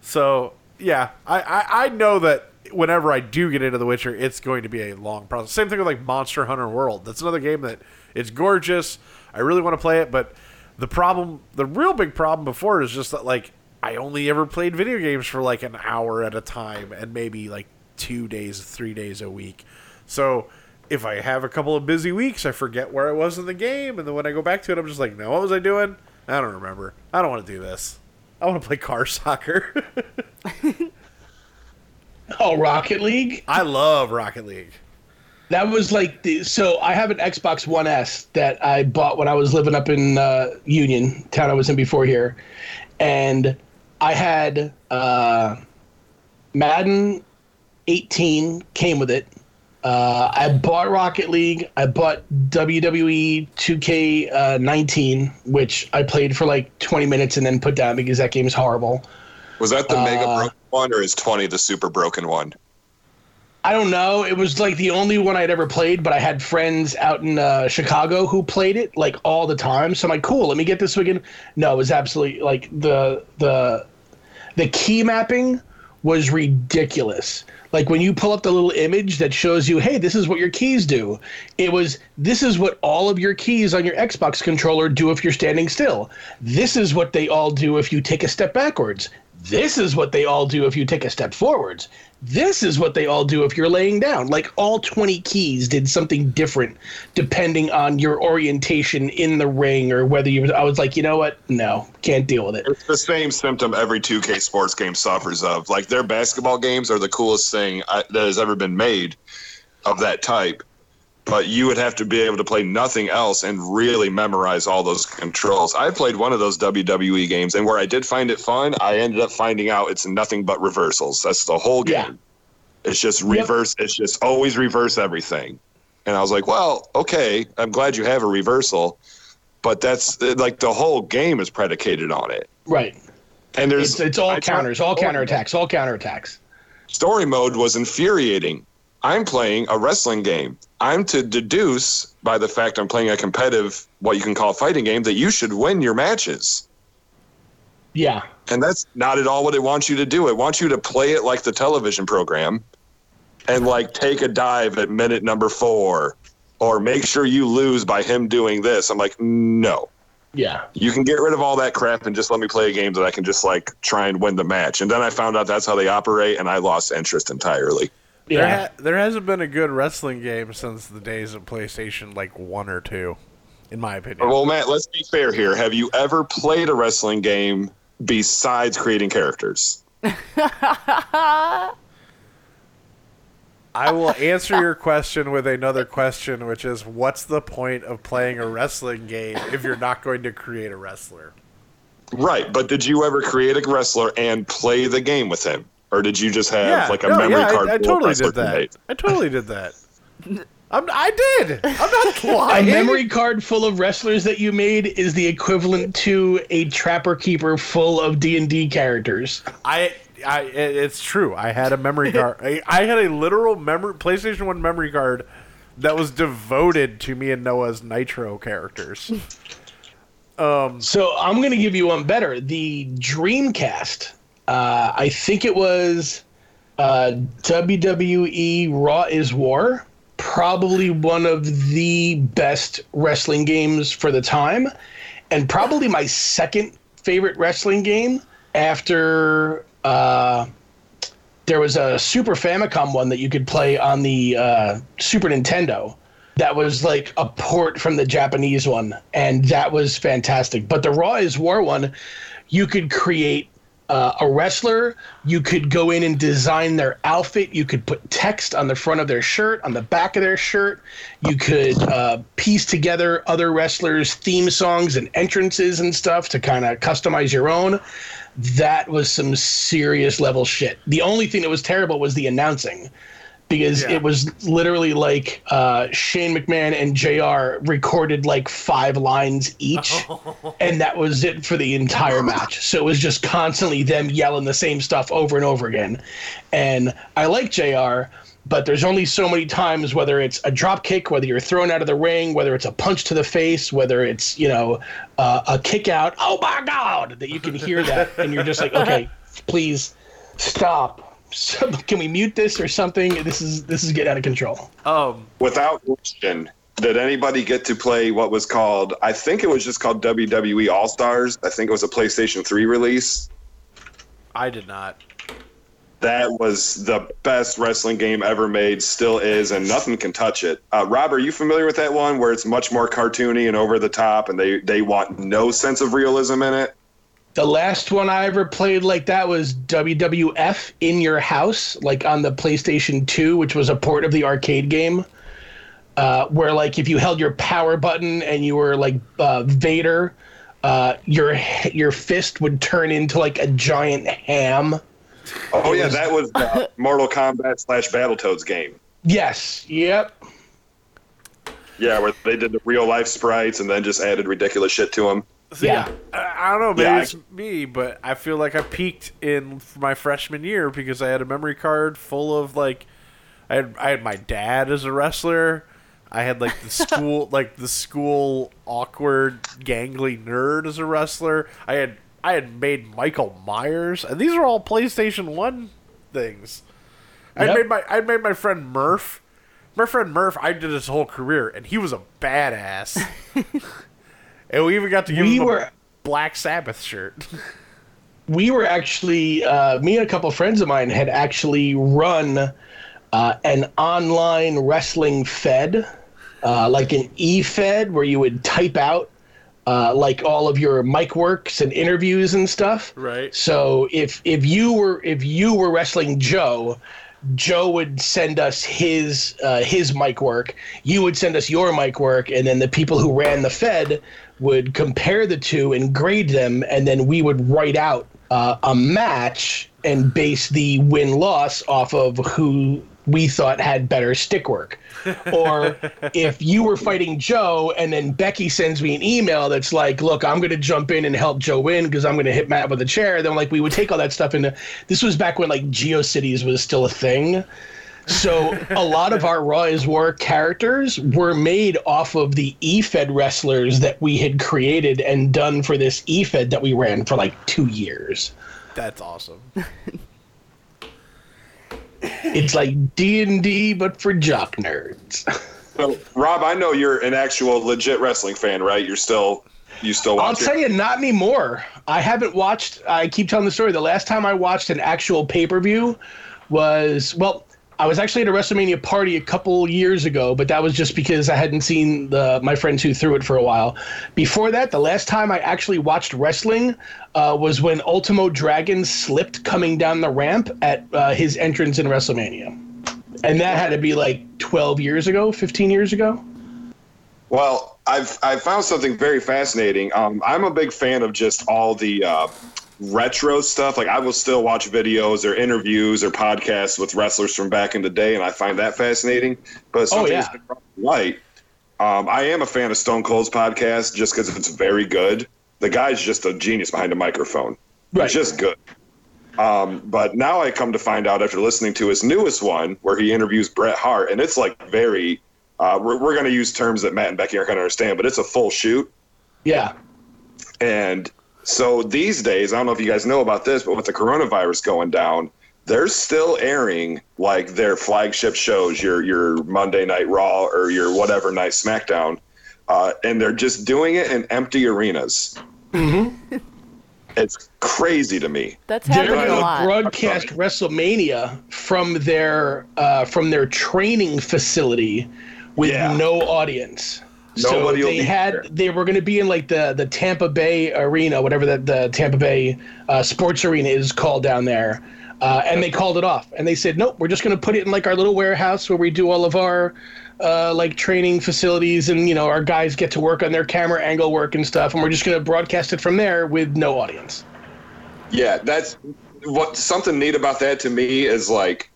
B: So yeah, I, I, I know that whenever I do get into The Witcher, it's going to be a long process. Same thing with like Monster Hunter World. That's another game that it's gorgeous. I really want to play it, but the problem, the real big problem before is just that like I only ever played video games for like an hour at a time and maybe like two days, three days a week. So if I have a couple of busy weeks, I forget where I was in the game, and then when I go back to it, I'm just like, no, what was I doing? I don't remember. I don't want to do this. I want to play car soccer.
E: Oh, Rocket League.
B: I love Rocket League.
E: That was like the so I have an Xbox One S that I bought when I was living up in uh, Union, town I was in before here, and I had uh, Madden 18 came with it. Uh, I bought Rocket League. I bought WWE 2K19, which I played for like 20 minutes and then put down because that game is horrible.
C: Was that the mega
E: Uh,
C: broken one, or is twenty the super broken one?
E: I don't know. It was like the only one I'd ever played, but I had friends out in uh, Chicago who played it like all the time. So I'm like, cool, let me get this again. No, it was absolutely like the the the key mapping was ridiculous. Like when you pull up the little image that shows you, hey, this is what your keys do. It was this is what all of your keys on your Xbox controller do if you're standing still. This is what they all do if you take a step backwards. This is what they all do if you take a step forwards. This is what they all do if you're laying down. Like all 20 keys did something different depending on your orientation in the ring or whether you I was like, you know what? No, can't deal with it.
C: It's the same symptom every 2K sports game suffers of. Like their basketball games are the coolest thing I, that has ever been made of that type. But you would have to be able to play nothing else and really memorize all those controls. I played one of those WWE games, and where I did find it fun, I ended up finding out it's nothing but reversals. That's the whole game.
E: Yeah.
C: It's just reverse. It's just always reverse everything. And I was like, well, okay, I'm glad you have a reversal, but that's like the whole game is predicated on it.
E: Right.
C: And there's
E: It's, it's all
C: I
E: counters, all counterattacks, all counterattacks.
C: story mode was infuriating. I'm playing a wrestling game. I'm to deduce by the fact I'm playing a competitive, what you can call a fighting game, that you should win your matches.
E: Yeah.
C: And that's not at all what it wants you to do. It wants you to play it like the television program and like take a dive at minute number four or make sure you lose by him doing this. I'm like, no.
E: Yeah.
C: You can get rid of all that crap and just let me play a game that I can just like try and win the match. And then I found out that's how they operate and I lost interest entirely.
B: There,
E: Yeah.
B: ha- there hasn't been a good wrestling game since the days of PlayStation, like one or two, in my opinion.
C: Well, Matt, let's be fair here. Have you ever played a wrestling game besides creating characters?
B: I will answer your question with another question, which is, what's the point of playing a wrestling game if you're not going to create a wrestler?
C: Right, but did you ever create a wrestler and play the game with him? Or did you just have like a
B: no,
C: memory
B: yeah,
C: card?
B: I, I
C: full of
B: I
C: totally
B: did that.
C: made?
B: I totally did that. I'm, I did. I'm not lying.
E: A memory card full of wrestlers that you made is the equivalent to a trapper keeper full of D and D characters.
B: I, I, it's true. I had a memory card. I, I had a literal memory PlayStation One memory card that was devoted to me and Noah's Nitro characters.
E: Um, So I'm going to give you one better. The Dreamcast. Uh, I think it was uh, WWE Raw is War. Probably one of the best wrestling games for the time, and probably my second favorite wrestling game after. Uh, there was a Super Famicom one that you could play on the uh, Super Nintendo. That was like a port from the Japanese one, and that was fantastic. But the Raw is War one, you could create uh, a wrestler. You could go in and design their outfit. You could put text on the front of their shirt, on the back of their shirt. You could uh, piece together other wrestlers' theme songs and entrances and stuff to kind of customize your own. That was some serious level shit. The only thing that was terrible was the announcing because
B: Yeah.
E: it was literally like uh, Shane McMahon and JR recorded like five lines each, and that was it for the entire match. So it was just constantly them yelling the same stuff over and over again. And I like JR, but there's only so many times, whether it's a drop kick, whether you're thrown out of the ring, whether it's a punch to the face, whether it's, you know, uh, a kick out, oh my God, that you can hear that, and you're just like, okay, please stop. So, can we mute this or something? This is this is getting out of control.
B: Um,
C: Without question, did anybody get to play what was called? I think it was just called WWE All Stars. I think it was a PlayStation 3 release.
B: I did not.
C: That was the best wrestling game ever made, still is, and nothing can touch it. Uh, Rob, are you familiar with that one where it's much more cartoony and over the top, and they they want no sense of realism in it?
E: The last one I ever played like that was WWF in your house, like on the PlayStation 2, which was a port of the arcade game. Uh, where like if you held your power button and you were like uh, Vader, uh, your your fist would turn into like a giant ham.
C: Oh yeah, that was the Mortal Kombat slash Battletoads game.
E: Yes. Yep.
C: Yeah, where they did the real life sprites and then just added ridiculous shit to them.
B: See,
E: Yeah.
B: I, I don't know. Maybe
C: Yeah, I-
B: it's me, but I feel like I peaked in my freshman year because I had a memory card full of like, I had I had my dad as a wrestler. I had like the school like the school awkward gangly nerd as a wrestler. I had I had made Michael Myers, and these are all PlayStation One things. I
E: Yep.
B: made my I made my friend Murph. My friend Murph, I did his whole career, and he was a badass. and we even got to give
E: We
B: him a
E: were-
B: Black Sabbath shirt.
E: we were actually uh, me and a couple friends of mine had actually run uh, an online wrestling fed uh, like an e-fed where you would type out uh, like all of your mic works and interviews and stuff
B: Right.
E: so if if you were if you were wrestling joe Joe would send us his uh, his mic work. You would send us your mic work, and then the people who ran the Fed would compare the two and grade them, and then we would write out uh, a match and base the win loss off of who we thought had better stick work. Or if you were fighting Joe and then Becky sends me an email that's like, look, I'm going to jump in and help Joe win because I'm going to hit Matt with a chair, then like we would take all that stuff into this was back when like GeoCities was still a thing. So a lot of our Raw is War characters were made off of the E-Fed wrestlers that we had created and done for this E-Fed that we ran for like two years.
B: That's awesome.
E: It's like D and D, but for jock nerds.
C: So, Rob, I know you're an actual legit wrestling fan, right? You're still you still
E: I'll
C: watch
E: tell
C: it?
E: you, not anymore. I haven't watched. I keep telling the story. The last time I watched an actual pay per view was well. I was actually at a WrestleMania party a couple years ago, but that was just because I hadn't seen the my friends who threw it for a while. Before that, the last time I actually watched wrestling uh, was when Ultimo Dragon slipped coming down the ramp at uh, his entrance in WrestleMania, and that had to be like 12 years ago, 15 years ago.
C: Well, I've I've found something very fascinating. Um, I'm a big fan of just all the uh, retro stuff. Like I will still watch videos or interviews or podcasts with wrestlers from back in the day, and I find that fascinating. But something
E: yeah.
C: that's been light. Um, I am a fan of Stone Cold's podcast just because it's very good. The guy's just a genius behind a microphone.
E: Right.
C: It's just good. Um, but now I come to find out after listening to his newest one, where he interviews Bret Hart, and it's like very. Uh, we're we're going to use terms that Matt and Becky aren't going to understand, but it's a full shoot.
E: Yeah.
C: And so these days, I don't know if you guys know about this, but with the coronavirus going down, they're still airing like their flagship shows, your your Monday Night Raw or your whatever night SmackDown, uh, and they're just doing it in empty arenas. It's crazy to me.
D: That's happening They're a
E: gonna
D: lot.
E: broadcast WrestleMania from their uh, from their training facility with
C: Yeah.
E: no audience.
C: Nobody
E: so they had
C: there.
E: they were going to be in like the the Tampa Bay Arena, whatever that the Tampa Bay uh, Sports Arena is called down there, uh, and they called it off. And they said, nope, we're just going to put it in like our little warehouse where we do all of our uh, like training facilities, and you know our guys get to work on their camera angle work and stuff, and we're just going to broadcast it from there with no audience.
C: Yeah, that's what something neat about that to me is like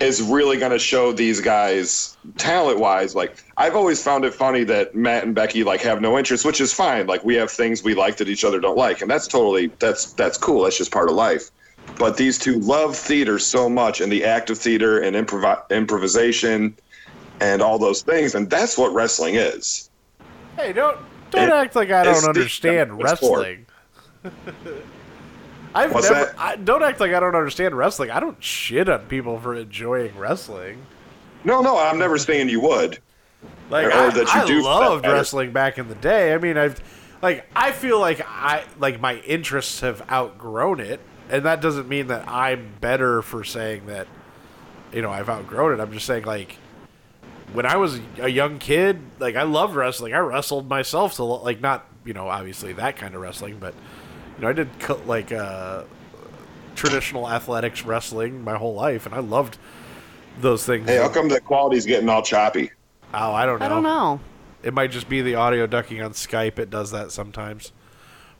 C: is really going to show these guys talent wise. Like I've always found it funny that Matt and Becky like have no interest, which is fine. Like we have things we like that each other don't like, and that's totally that's that's cool. That's just part of life. But these two love theater so much and the act of theater and improv- improvisation and all those things, and that's what wrestling is.
B: Hey, don't don't
C: It-
B: act like I don't understand wrestling. I've
C: What's
B: never. I, don't act like I don't understand wrestling. I don't shit on people for enjoying wrestling.
C: No, no, I'm never saying you would.
B: Like
C: Or- or
B: I,
C: that you
B: I
C: do
B: loved wrestling back in the day. I mean, I've like I feel like I like my interests have outgrown it, and that doesn't mean that I'm better for saying that. You know, I've outgrown it. I'm just saying like when I was a young kid, like I loved wrestling. I wrestled myself to like not you know obviously that kind of wrestling, but you know I did co- like uh, traditional athletics wrestling my whole life, and I loved those things.
C: Hey, how come the quality's getting all choppy?
B: oh, I don't know.
D: I don't know.
B: It might just be the audio ducking on Skype. It does that sometimes.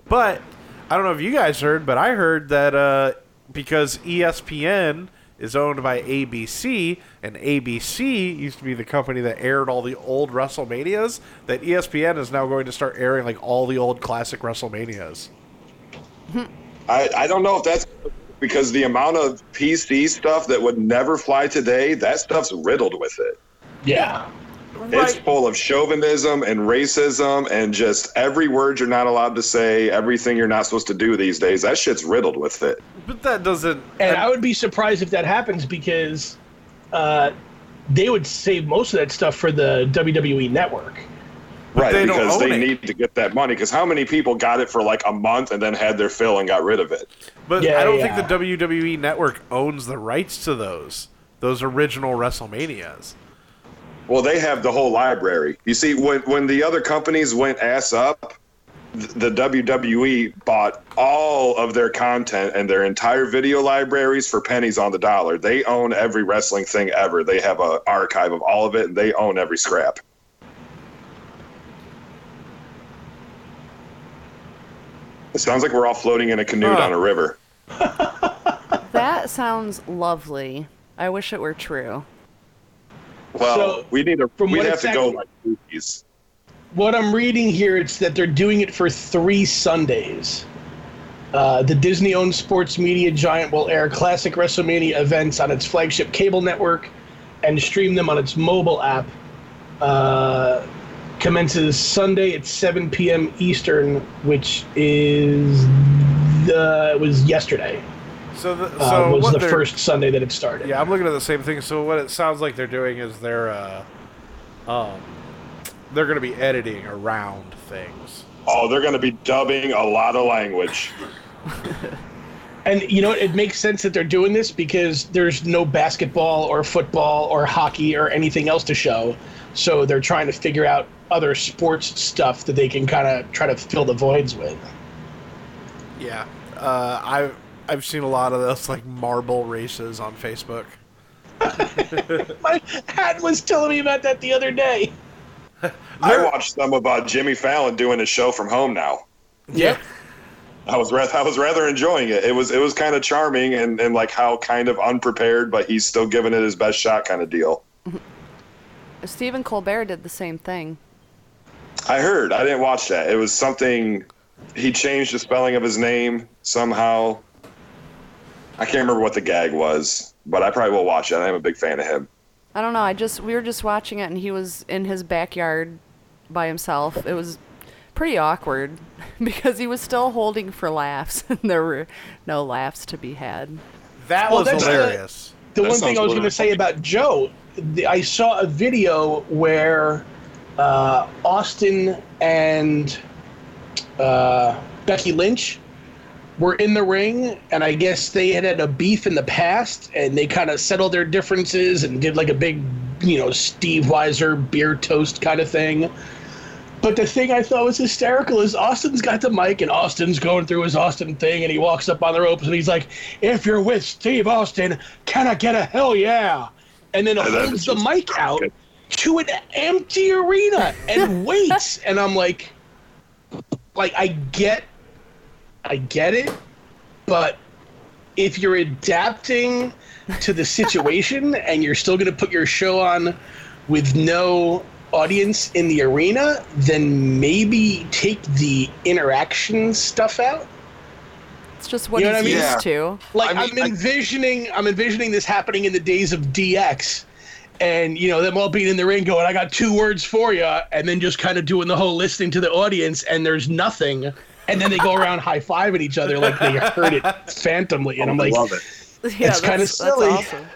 B: But I don't know if you guys heard, but I heard that uh, because ESPN is owned by ABC, and ABC used to be the company that aired all the old WrestleManias. That ESPN is now going to start airing like all the old classic WrestleManias.
C: I, I don't know if that's because the amount of PC stuff that would never fly today, that stuff's riddled with it.
E: Yeah.
C: It's full of chauvinism and racism and just every word you're not allowed to say, everything you're not supposed to do these days. That shit's riddled with it.
B: But that doesn't.
E: And I would be surprised if that happens because uh, they would save most of that stuff for the WWE network.
C: Right,
B: they
C: because they
B: it.
C: need to get that money. Because how many people got it for like a month and then had their fill and got rid of it?
B: But
E: Yeah,
B: I don't
E: yeah.
B: think the WWE network owns the rights to those those original WrestleManias.
C: Well, they have the whole library. You see, when when the other companies went ass up, the WWE bought all of their content and their entire video libraries for pennies on the dollar. They own every wrestling thing ever. They have a archive of all of it, and they own every scrap. It sounds like we're all floating in a canoe
B: Huh.
C: down a river.
D: That sounds lovely. I wish it were true.
C: Well,
E: So,
C: we need to.
E: from
C: We'd have
E: it's
C: to go like movies.
E: What I'm reading here, it's that they're doing it for three Sundays. Uh, the Disney owned sports media giant will air classic WrestleMania events on its flagship cable network and stream them on its mobile app. Uh, commences Sunday at 7 p.m. Eastern, which is the it was yesterday.
B: So, the,
E: Uh,
B: so
E: was
B: what
E: the first Sunday that it started.
B: Yeah, I'm looking at the same thing. So what it sounds like they're doing is they're uh, um, they're going to be editing around things.
C: Oh, they're going to be dubbing a lot of language.
E: And you know, it makes sense that they're doing this because there's no basketball or football or hockey or anything else to show. So they're trying to figure out other sports stuff that they can kind of try to fill the voids with.
B: Yeah, uh, I I've seen a lot of those like marble races on Facebook.
E: My hat was telling me about that the other day.
C: I watched some of uh, Jimmy Fallon doing his show from home now.
E: Yeah.
C: I was rather, I was rather enjoying it. It was it was kind of charming and, and like how kind of unprepared, but he's still giving it his best shot kind of deal.
D: Stephen Colbert did the same thing.
C: I heard. I didn't watch that. It was something. He changed the spelling of his name somehow. I can't remember what the gag was, but I probably will watch it. I'm a big fan of him.
D: I don't know. I just we were just watching it and he was in his backyard by himself. It was pretty awkward because he was still holding for laughs and there were no laughs to be had.
B: That
E: Well,
B: was
E: that's the-
B: hilarious.
E: The one thing I was going to say about Joe, the, I saw a video where uh, Austin and uh, Becky Lynch were in the ring, and I guess they had had a beef in the past, and they kind of settled their differences and did like a big, you know, Steve Weiser beer toast kind of thing. But the thing I thought was hysterical is Austin's got the mic and Austin's going through his Austin thing and he walks up on the ropes and he's like, If you're with Steve Austin, can I get a hell yeah? And then holds the mic out. To an empty arena and waits. And I'm like, like I get I get it, but if you're adapting to the situation and you're still gonna put your show on with no audience in the arena, then maybe take the interaction stuff out.
D: It's just what
E: You know
D: he's
E: what I mean?
D: used to.
E: Like
C: I mean,
E: I'm
C: I-
E: envisioning, I'm envisioning this happening in the days of DX, and you know them all being in the ring going, "I got two words for you," and then just kind of doing the whole listening to the audience, and there's nothing, and then they go around high fiving each other like they heard it phantomly, and oh, I'm like,
C: love it.
D: Yeah,
E: It's kinda
D: that's- that's
E: silly.
D: awesome.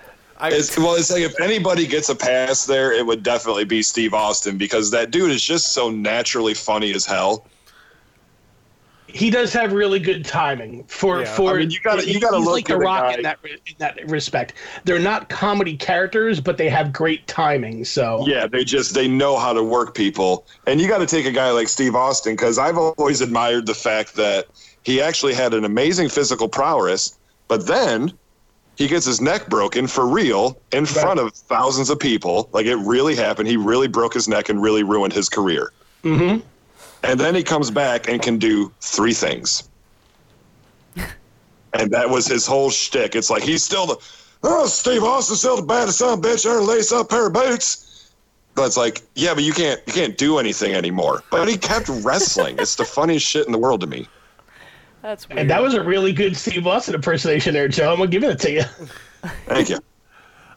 C: It's, well, it's like if anybody gets a pass there, it would definitely be Steve Austin because that dude is just so naturally funny as hell.
E: He does have really good timing for
B: Yeah.
E: for.
C: I mean, you gotta- you gotta
E: he's
C: look
E: like
C: at
E: the
C: the
E: Rock
C: guy-
E: in that in that respect. They're not comedy characters, but they have great timing. So
C: Yeah, they just they know how to work people, and you got to take a guy like Steve Austin because I've always admired the fact that he actually had an amazing physical prowess, but then he gets his neck broken for real in front of thousands of people. Like it really happened. He really broke his neck and really ruined his career.
E: Mhm.
C: And then he comes back and can do three things. and that was his whole shtick. It's like he's still the oh Steve Austin still the baddest son of a bitch ever lace up pair of boots. But it's like, yeah, but you can't you can't do anything anymore. But he kept wrestling. it's the funniest shit in the world to me.
D: That's weird.
E: And that was a really good Steve Austin impersonation there, Joe. I'm gonna give it to you.
C: Thank you.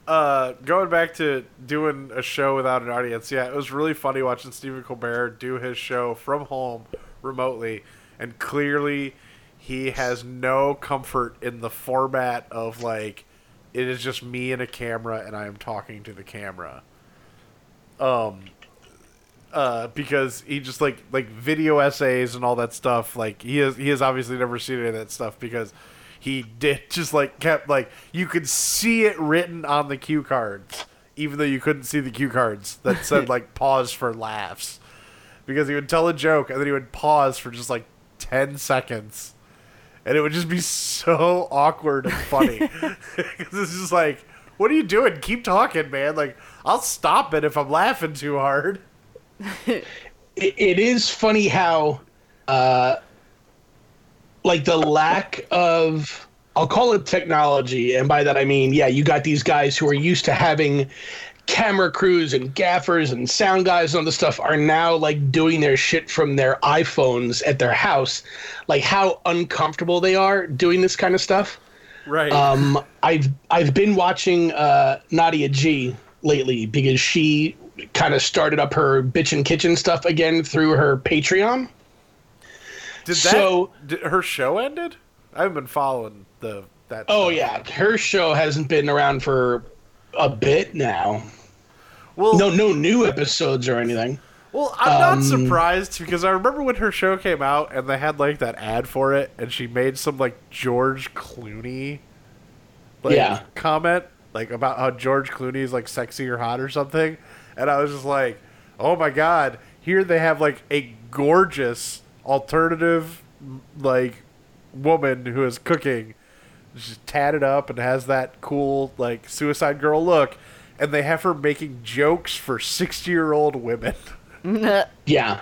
B: Uh, going back to doing a show without an audience, yeah, it was really funny watching Stephen Colbert do his show from home remotely, and clearly he has no comfort in the format of like it is just me and a camera and I am talking to the camera. Um, uh, because he just like like video essays and all that stuff. Like he has he has obviously never seen any of that stuff because he did just like kept like you could see it written on the cue cards, even though you couldn't see the cue cards that said like pause for laughs, because he would tell a joke and then he would pause for just like ten seconds. And it would just be so awkward and funny. Because it's just like, what are you doing? Keep talking, man. Like, I'll stop it if I'm laughing too hard.
E: it, it is funny how uh like the lack of I'll call it technology and by that I mean yeah you got these guys who are used to having camera crews and gaffers and sound guys and all this stuff are now like doing their shit from their iPhones at their house like how uncomfortable they are doing this kind of stuff
B: Right.
E: um, I've I've been watching uh, Nadia G lately because she kind of started up her bitchin' kitchen stuff again through her Patreon.
B: Did that?
E: so-
B: did her show ended? I haven't been following the that.
E: Oh
B: stuff.
E: yeah, her show hasn't been around for a bit now.
B: Well,
E: No, no new episodes or anything.
B: well, I'm not
E: um,
B: surprised because I remember when her show came out and they had like that ad for it, and she made some like George Clooney, like,
E: Yeah.
B: comment like about how George Clooney is like sexy or hot or something, and I was just like, oh my god, here they have like a gorgeous alternative like woman who is cooking she's tatted up and has that cool like suicide girl look and they have her making jokes for 60 year old women
E: Yeah.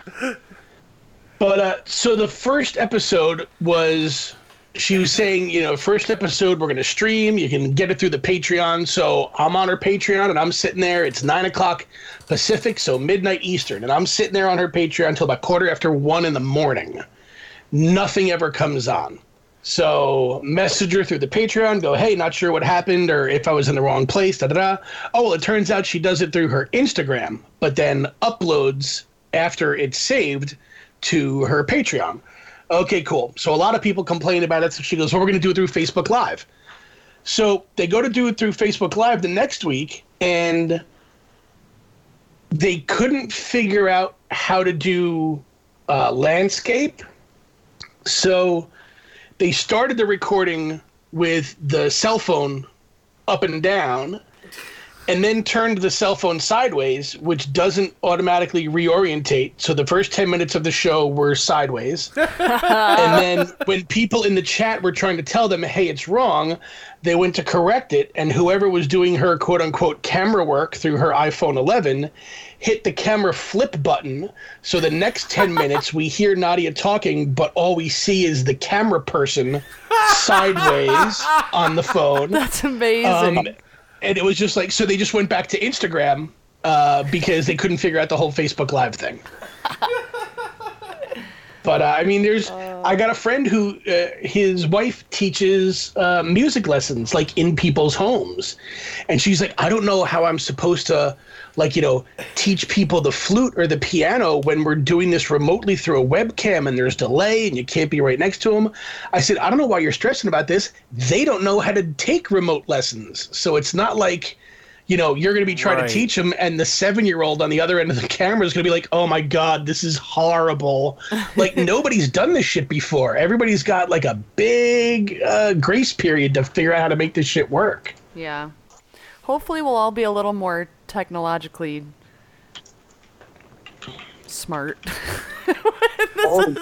E: But uh, so the first episode was she was saying, you know, first episode we're gonna stream. You can get it through the Patreon. So I'm on her Patreon and I'm sitting there. It's nine o'clock Pacific, so midnight Eastern, and I'm sitting there on her Patreon until about quarter after one in the morning. Nothing ever comes on. So message her through the Patreon, go, hey, not sure what happened or if I was in the wrong place, da da da. Oh, well, it turns out she does it through her Instagram, but then uploads after it's saved to her Patreon. Okay, cool. So a lot of people complain about it. So she goes, well, we're going to do it through Facebook Live. So they go to do it through Facebook Live the next week, and they couldn't figure out how to do uh, landscape. So they started the recording with the cell phone up and down and then turned the cell phone sideways which doesn't automatically reorientate. So the first 10 minutes of the show were sideways. And then when people in the chat were trying to tell them hey it's wrong they went to correct it. And whoever was doing her quote unquote camera work through her iphone 11 hit the camera flip button. So the next 10 minutes we hear nadia talking but all we see is the camera person sideways on the phone.
D: That's amazing.
E: um, and it was just like so they just went back to Instagram uh, because they couldn't figure out the whole Facebook Live thing. but uh, I mean, there's I got a friend who uh, his wife teaches uh, music lessons like in people's homes, and she's like, I don't know how I'm supposed to like you know teach people the flute or the piano when we're doing this remotely through a webcam and there's delay and you can't be right next to them i said i don't know why you're stressing about this. They don't know how to take remote lessons. So it's not like you know you're going to be trying
B: Right.
E: to teach them and the seven year old on the other end of the camera is going to be like oh my god this is horrible. Like nobody's done this shit before. Everybody's got like a big uh, grace period to figure out how to make this shit work.
D: Yeah. Hopefully, we'll all be a little more technologically smart.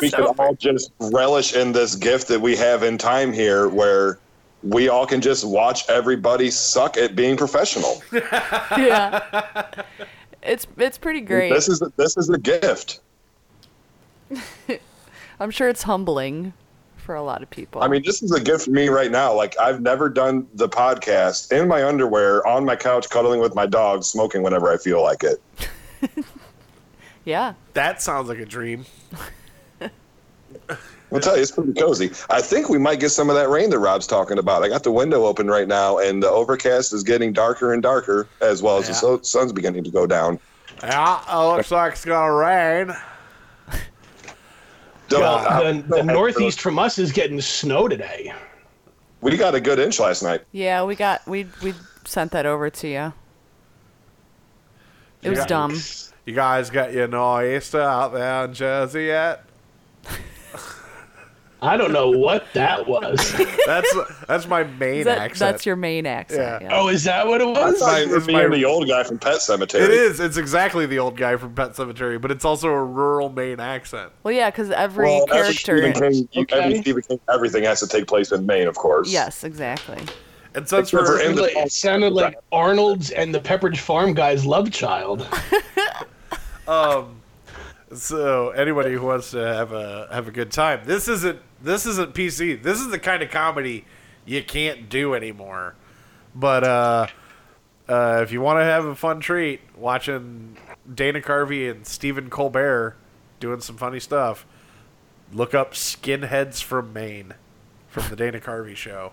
C: We could all just relish in this gift that we have in time here where we all can just watch everybody suck at being professional.
D: yeah. It's it's pretty great.
C: This is this is a gift.
D: I'm sure it's humbling for a lot of people.
C: I mean, this is a gift for me right now. Like, I've never done the podcast in my underwear on my couch, cuddling with my dog, smoking whenever I feel like it.
D: yeah.
B: That sounds like a dream.
C: I'll tell you, it's pretty cozy. I think we might get some of that rain that Rob's talking about. I got the window open right now, and the overcast is getting darker and darker, as well as the
B: Yeah.
C: so- sun's beginning to go down.
B: Yeah, it looks like it's gonna rain.
C: Double-
E: Uh, the, the northeast from us is getting snow today.
C: We got a good inch last night.
D: Yeah, we got we we sent that over to you. It was
B: Yeah.
D: dumb.
B: You guys got your nor'easter out there in Jersey yet?
E: I don't know what that was.
B: That's that's my main
D: That-
B: accent.
D: that's your main accent.
B: Yeah.
D: Yeah.
E: oh, is that what it was?
C: That's like
B: it's my-
C: and the old guy from Pet Sematary.
B: It is. It's exactly the old guy from Pet Sematary, but it's also a rural Maine accent.
D: Well, yeah, because every
C: Well, every
D: character.
C: Stephen King,
E: Okay.
C: every Stephen King, everything has to take place in Maine, of course.
D: Yes, exactly.
B: And since
C: Except for
B: we're
C: in-
E: It it sounded like Arnold's and the Pepperidge Farm guy's love child.
B: um, so anybody who wants to have a have a good time, this isn't this isn't PC. This is the kind of comedy you can't do anymore. But uh, uh, if you want to have a fun treat, watching Dana Carvey and Stephen Colbert doing some funny stuff, look up Skinheads from Maine from the Dana Carvey show.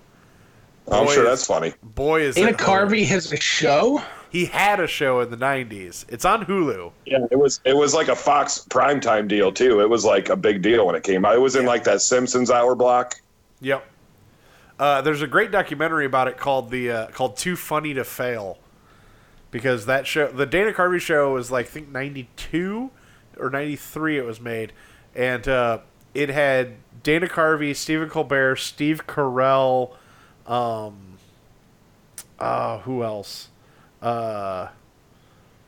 C: I'm sure
B: is-
C: that's funny.
B: Boy, is
E: Dana
B: it.
E: Carvey has a show.
B: He had a show in the '90s. It's on Hulu.
C: Yeah, it was it was like a Fox primetime deal too. It was like a big deal when it came out. It was in like that Simpsons hour block.
B: Yep. Uh, there's a great documentary about it called the uh, called Too Funny to Fail, because that show, the Dana Carvey show, was like I think '92 or '93 it was made, and uh, it had Dana Carvey, Stephen Colbert, Steve Carell, um, uh, who else? Uh,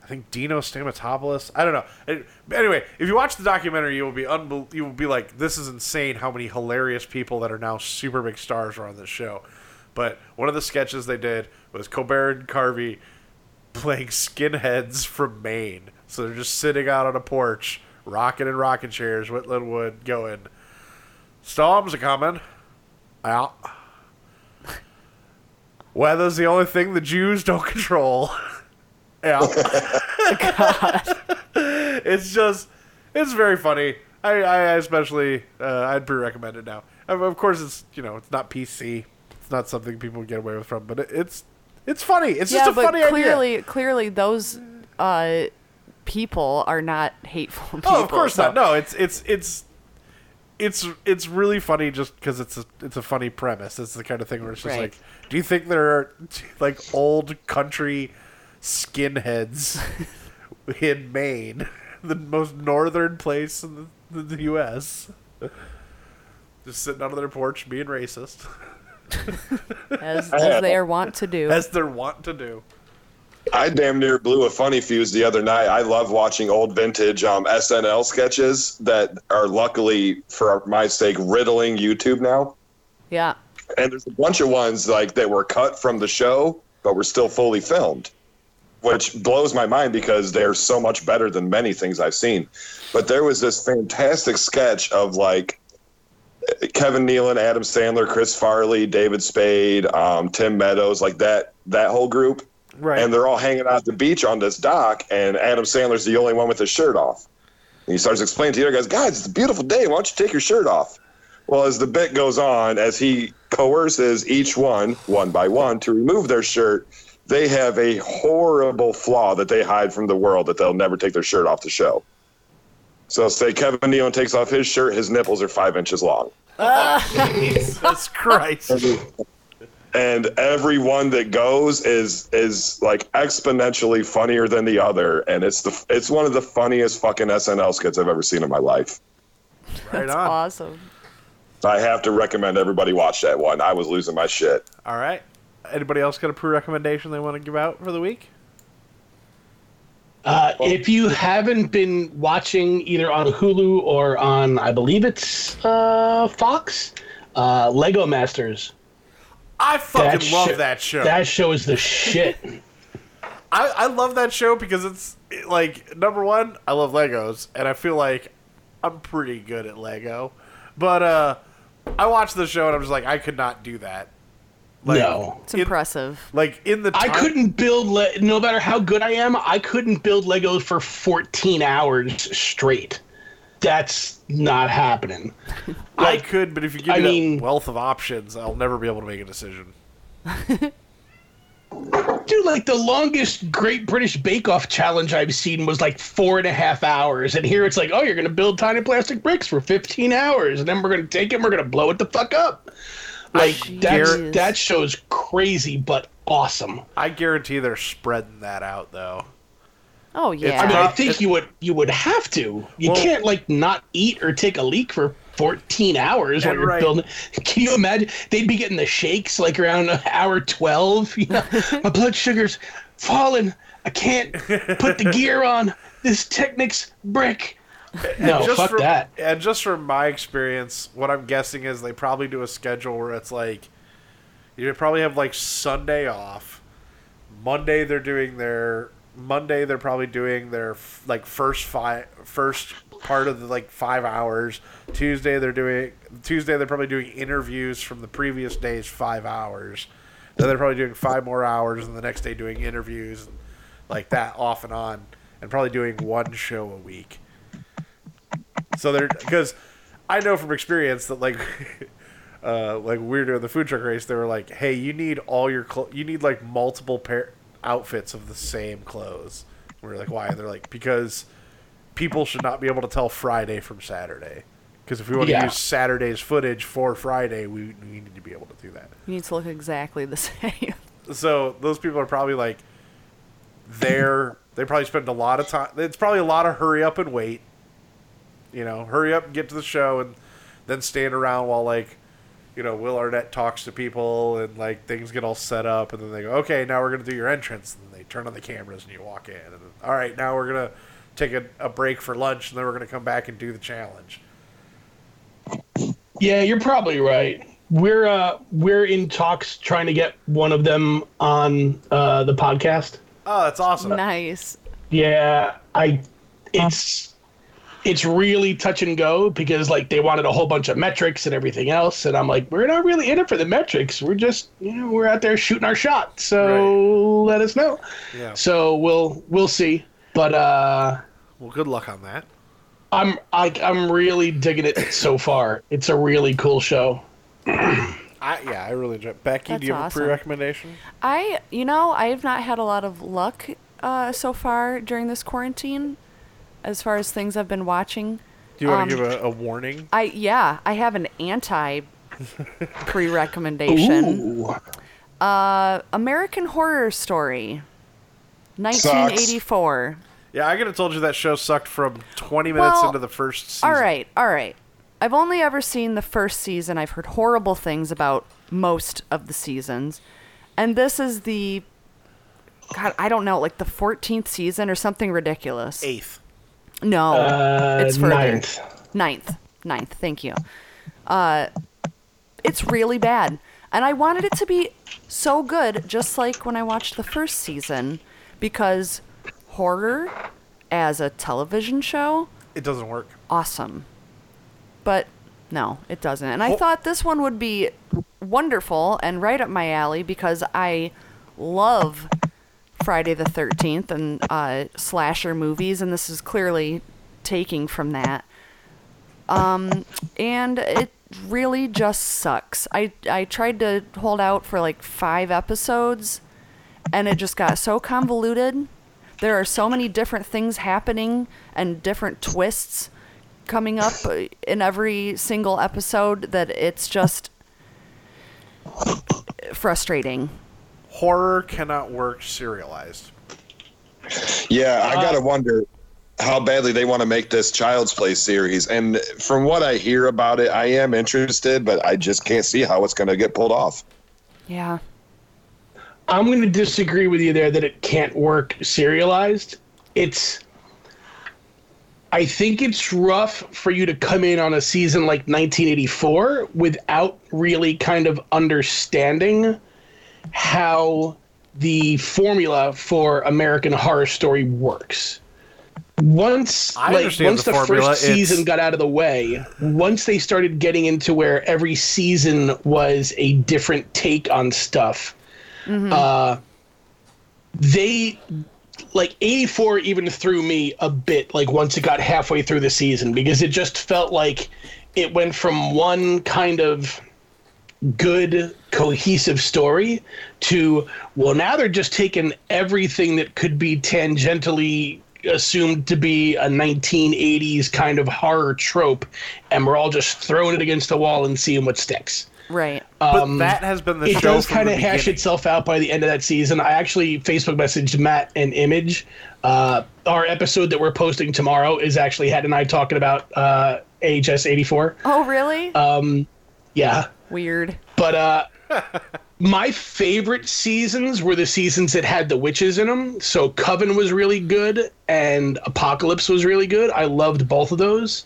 B: I think Dino Stamatopoulos. I don't know. Anyway, if you watch the documentary, you will be you will be like, "This is insane! How many hilarious people that are now super big stars are on this show." But one of the sketches they did was Colbert and Carvey playing skinheads from Maine. So they're just sitting out on a porch, rocking in rocking chairs, Whitland Wood, going, "Storms are coming." Out. Weather's the only thing the Jews don't control. yeah. God. it's just, it's very funny. I, I especially, uh, I'd pre-recommend it now. Of course, it's you know, it's not PC. It's not something people get away with from, but it, it's, it's funny. It's
D: yeah,
B: just a
D: but
B: funny idea.
D: clearly, clearly those uh, people are not hateful people.
B: Oh, of course
D: so-
B: not. No, it's it's it's it's it's really funny just because it's a it's a funny premise. It's the kind of thing where it's just
D: Right.
B: like, do you think there are like old country skinheads in Maine, the most northern place in the, the U.S. Just sitting on their porch being racist,
D: as, as they are wont to do.
B: as they're wont to do.
C: I damn near blew a funny fuse the other night. I love watching old vintage um, SNL sketches that are luckily, for my sake, riddling YouTube now.
D: yeah,
C: And there's a bunch of ones like that were cut from the show, but were still fully filmed, which blows my mind because they're so much better than many things I've seen. But there was this fantastic sketch of like Kevin Nealon, Adam Sandler, Chris Farley, David Spade, um, Tim Meadows, like that that whole group
B: Right.
C: and they're all hanging out at the beach on this dock, and Adam Sandler's the only one with his shirt off. And he starts explaining to the other guys, guys, it's a beautiful day. Why don't you take your shirt off? Well, as the bit goes on, as he coerces each one, one by one, to remove their shirt, they have a horrible flaw that they hide from the world that they'll never take their shirt off the show. So, say Kevin Nealon takes off his shirt, his nipples are five inches long.
B: Jesus Christ.
C: and every one that goes is is like exponentially funnier than the other and it's the it's one of the funniest fucking SNL skits I've ever seen in my life.
B: Right
D: that's
B: on.
D: awesome.
C: I have to recommend everybody watch that one. I was losing my shit.
B: All right. Anybody else got a pre-recommendation they want to give out for the week?
E: Uh, if you haven't been watching either on Hulu or on, I believe it's uh, Fox, uh, Lego Masters.
B: I fucking
E: That
B: love
E: sho-
B: that show.
E: That show is the shit.
B: I, I love that show because it's it- like number one, I love Legos, and I feel like I'm pretty good at Lego. But uh, I watched the show and I'm just like, I could not do that. Like,
E: no.
D: It's
B: in-
D: impressive.
B: Like in the
E: I couldn't build, le- no matter how good I am, I couldn't build Legos for 14 hours straight. That's not happening.
B: I could, but if you give
E: I
B: me
E: mean-
B: that wealth of options, I'll never be able to make a decision.
E: dude, like the longest Great British Bake Off challenge I've seen was like four and a half hours. And here it's like, oh, you're going to build tiny plastic bricks for 15 hours. And then we're going to take it and we're going to blow it the fuck up. Like,
D: Jeez.
E: that show's crazy, but awesome.
B: I guarantee they're spreading that out though.
D: Oh yeah.
E: I mean, I think
B: it-
E: you would you would have to. You
B: Well-
E: can't like not eat or take a leak for 14 hours
B: while
E: you're
B: right.
E: building. Can you imagine? They'd be getting the shakes like around hour 12. You know, my blood sugar's falling. I can't put the gear on. This Technics brick. No,
B: just
E: fuck
B: from,
E: that.
B: And just from my experience, what I'm guessing is they probably do a schedule where it's like you probably have like Sunday off. Monday they're doing their Monday they're probably doing their f- like first five first part of the like 5 hours. Tuesday they're doing Tuesday they're probably doing interviews from the previous day's 5 hours. Then they're probably doing 5 more hours and the next day doing interviews and, like that off and on and probably doing one show a week. So they're because I know from experience that like uh like we were doing the food truck race, they were like, "Hey, you need all your clo- you need like multiple pair outfits of the same clothes." We are like, "Why?" And they're like, "Because people should not be able to tell Friday from Saturday." Because if we want to
E: Yeah.
B: use Saturday's footage for Friday, we, we need to be able to do that.
D: you need to look exactly the same.
B: So those people are probably like there. They probably spend a lot of time. It's probably a lot of hurry up and wait. You know, hurry up and get to the show, and then stand around while like, you know, Will Arnett talks to people and like things get all set up, and then they go, okay, now we're gonna do your entrance, and they turn on the cameras and you walk in, and then, all right, now we're gonna take a, a break for lunch, and then we're gonna come back and do the challenge.
E: Yeah, you're probably right. We're uh we're in talks trying to get one of them on uh the podcast.
B: Oh, that's awesome.
D: nice.
E: Yeah, I it's it's really touch and go because like they wanted a whole bunch of metrics and everything else and I'm like we're not really in it for the metrics. We're just, you know, we're out there shooting our shot. So let us know.
B: Yeah.
E: So we'll we'll see. But uh
B: Well, good luck on that.
E: I'm I, I'm really digging it so far. It's a really cool show.
B: I yeah, I really enjoy. Becky,
D: That's
B: do you have
D: awesome.
B: a pre-recommendation?
D: I, you know, I have not had a lot of luck uh, so far during this quarantine, as far as things I've been watching.
B: Do you want
D: Um,
B: to give a, a warning?
D: I yeah, I have an anti pre-recommendation.
E: Ooh.
D: Uh, American Horror Story, 1984.
B: Yeah, I could have told you that show sucked from 20 minutes
D: Well,
B: into the first season.
D: All right, all right. I've only ever seen the first season. I've heard horrible things about most of the seasons. And this is the God, I don't know, like the 14th season or something ridiculous.
B: Eighth.
D: No.
E: Uh,
D: it's further.
E: ninth.
D: Ninth. Ninth. Thank you. Uh, it's really bad. And I wanted it to be so good, just like when I watched the first season, because horror as a television show,
B: It doesn't work.
D: awesome. But no, it doesn't. And I
B: Ho-
D: thought this one would be wonderful and right up my alley because I love Friday the 13th and uh, slasher movies, and this is clearly taking from that. Um, and it really just sucks. I, I tried to hold out for like five episodes, and it just got so convoluted. There are so many different things happening and different twists coming up in every single episode that it's just frustrating.
B: Horror cannot work serialized.
C: Yeah, I gotta uh, wonder how badly they want to make this Child's Play series. And from what I hear about it, I am interested, but I just can't see how it's going to get pulled off.
D: Yeah.
E: I'm going to disagree with you there that it can't work serialized. It's I think it's rough for you to come in on a season like 1984 without really kind of understanding how the formula for American Horror Story works. once
B: I
E: like once
B: the
E: the,
B: formula,
E: first season
B: it's-
E: got out of the way, once they started getting into where every season was a different take on stuff, uh, they like 84 even threw me a bit like once it got halfway through the season because it just felt like it went from one kind of good cohesive story to well now they're just taking everything that could be tangentially assumed to be a 1980s kind of horror trope and we're all just throwing it against the wall and seeing what sticks
D: Right.
B: But that has been the
E: Um, it
B: show
E: does kind of hash itself out by the end of that season. I actually Facebook messaged Matt and Image. Uh, our episode that we're posting tomorrow is actually Hatton and I talking about uh, AHS 84.
D: Oh, really?
E: Uh, Yeah.
D: Weird.
E: But uh, my favorite seasons were the seasons that had the witches in them. So Coven was really good and Apocalypse was really good. I loved both of those.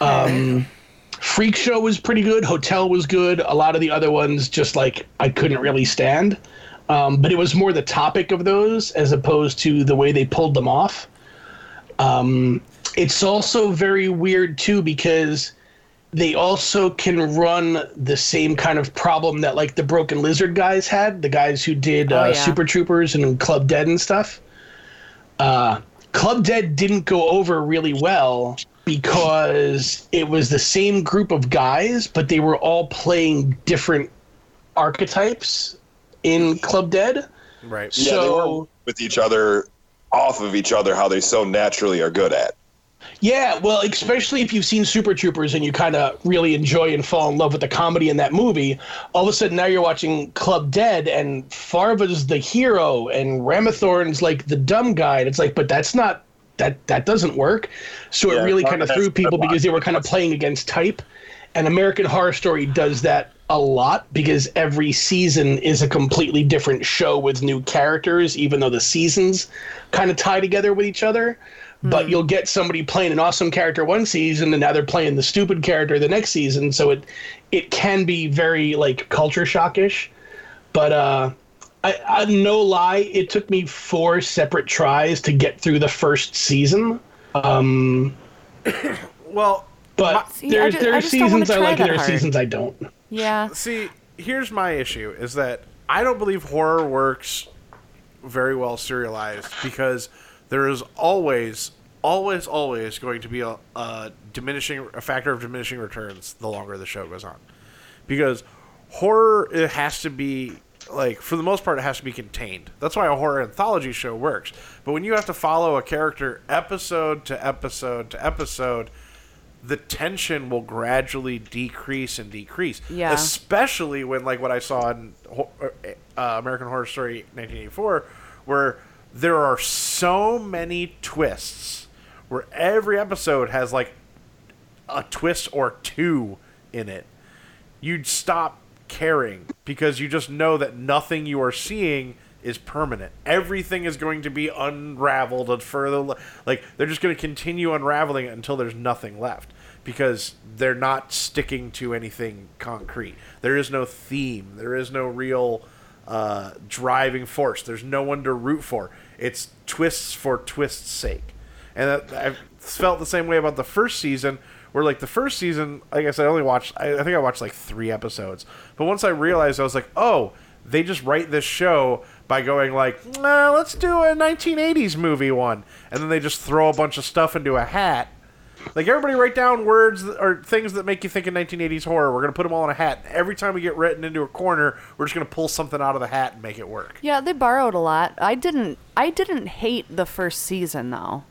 E: Um, Freak Show was pretty good. Hotel was good. A lot of the other ones just like I couldn't really stand. Um, but it was more the topic of those as opposed to the way they pulled them off. Um, it's also very weird too because they also can run the same kind of problem that like the Broken Lizard guys had, the guys who did
D: Oh,
E: uh,
D: yeah.
E: Super Troopers and Club Dread and stuff. Uh, Club Dread didn't go over really well because it was the same group of guys, but they were all playing different archetypes in Club Dread.
B: Right.
C: Yeah, they
E: So-
C: were with each other, off of each other, how they so naturally are good at.
E: Yeah, well, especially if you've seen Super Troopers and you kind of really enjoy and fall in love with the comedy in that movie, all of a sudden now you're watching Club Dread and Farva's the hero and Ramathorn's like the dumb guy. And it's like, but that's not that that doesn't work. So
C: Yeah,
E: it really kind of threw people because they were kind of playing against type. And American Horror Story does that a lot because every season is a completely different show with new characters, even though the seasons kind of tie together with each other. But you'll get somebody playing an awesome character one season, and now they're playing the stupid character the next season. So it it can be very like culture shockish. But uh, I, I no lie, it took me four separate tries to get through the first season. Um,
B: Well,
E: but
D: See, I
E: there's
D: ju-
E: there are
D: just
E: seasons I like and there are seasons I don't.
D: Yeah.
B: see, here's my issue: is that I don't believe horror works very well serialized because there is always, always, always going to be a, a diminishing, a factor of diminishing returns the longer the show goes on, because horror it has to be like for the most part it has to be contained. That's why a horror anthology show works. But when you have to follow a character episode to episode to episode, the tension will gradually decrease and decrease.
D: Yeah.
B: Especially when like what I saw in uh, American Horror Story 1984 where there are so many twists where every episode has like a twist or two in it, you'd stop caring because you just know that nothing you are seeing is permanent. Everything is going to be unraveled and further. le- Like they're just going to continue unraveling it until there's nothing left because they're not sticking to anything concrete. There is no theme. There is no real uh, driving force. There's no one to root for. It's twists for twists' sake. And I felt the same way about the first season, where like the first season, like I said, I only watched. I, I think I watched like three episodes. But once I realized, I was like, oh, they just write this show by going like, nah, let's do a 1980s movie one, and then they just throw a bunch of stuff into a hat. Like everybody write down words that, or things that make you think of 1980s horror. We're gonna put them all in a hat. And Every time we get written into a corner, we're just gonna pull something out of the hat and make it work.
D: Yeah, they borrowed a lot. I didn't. I didn't hate the first season though,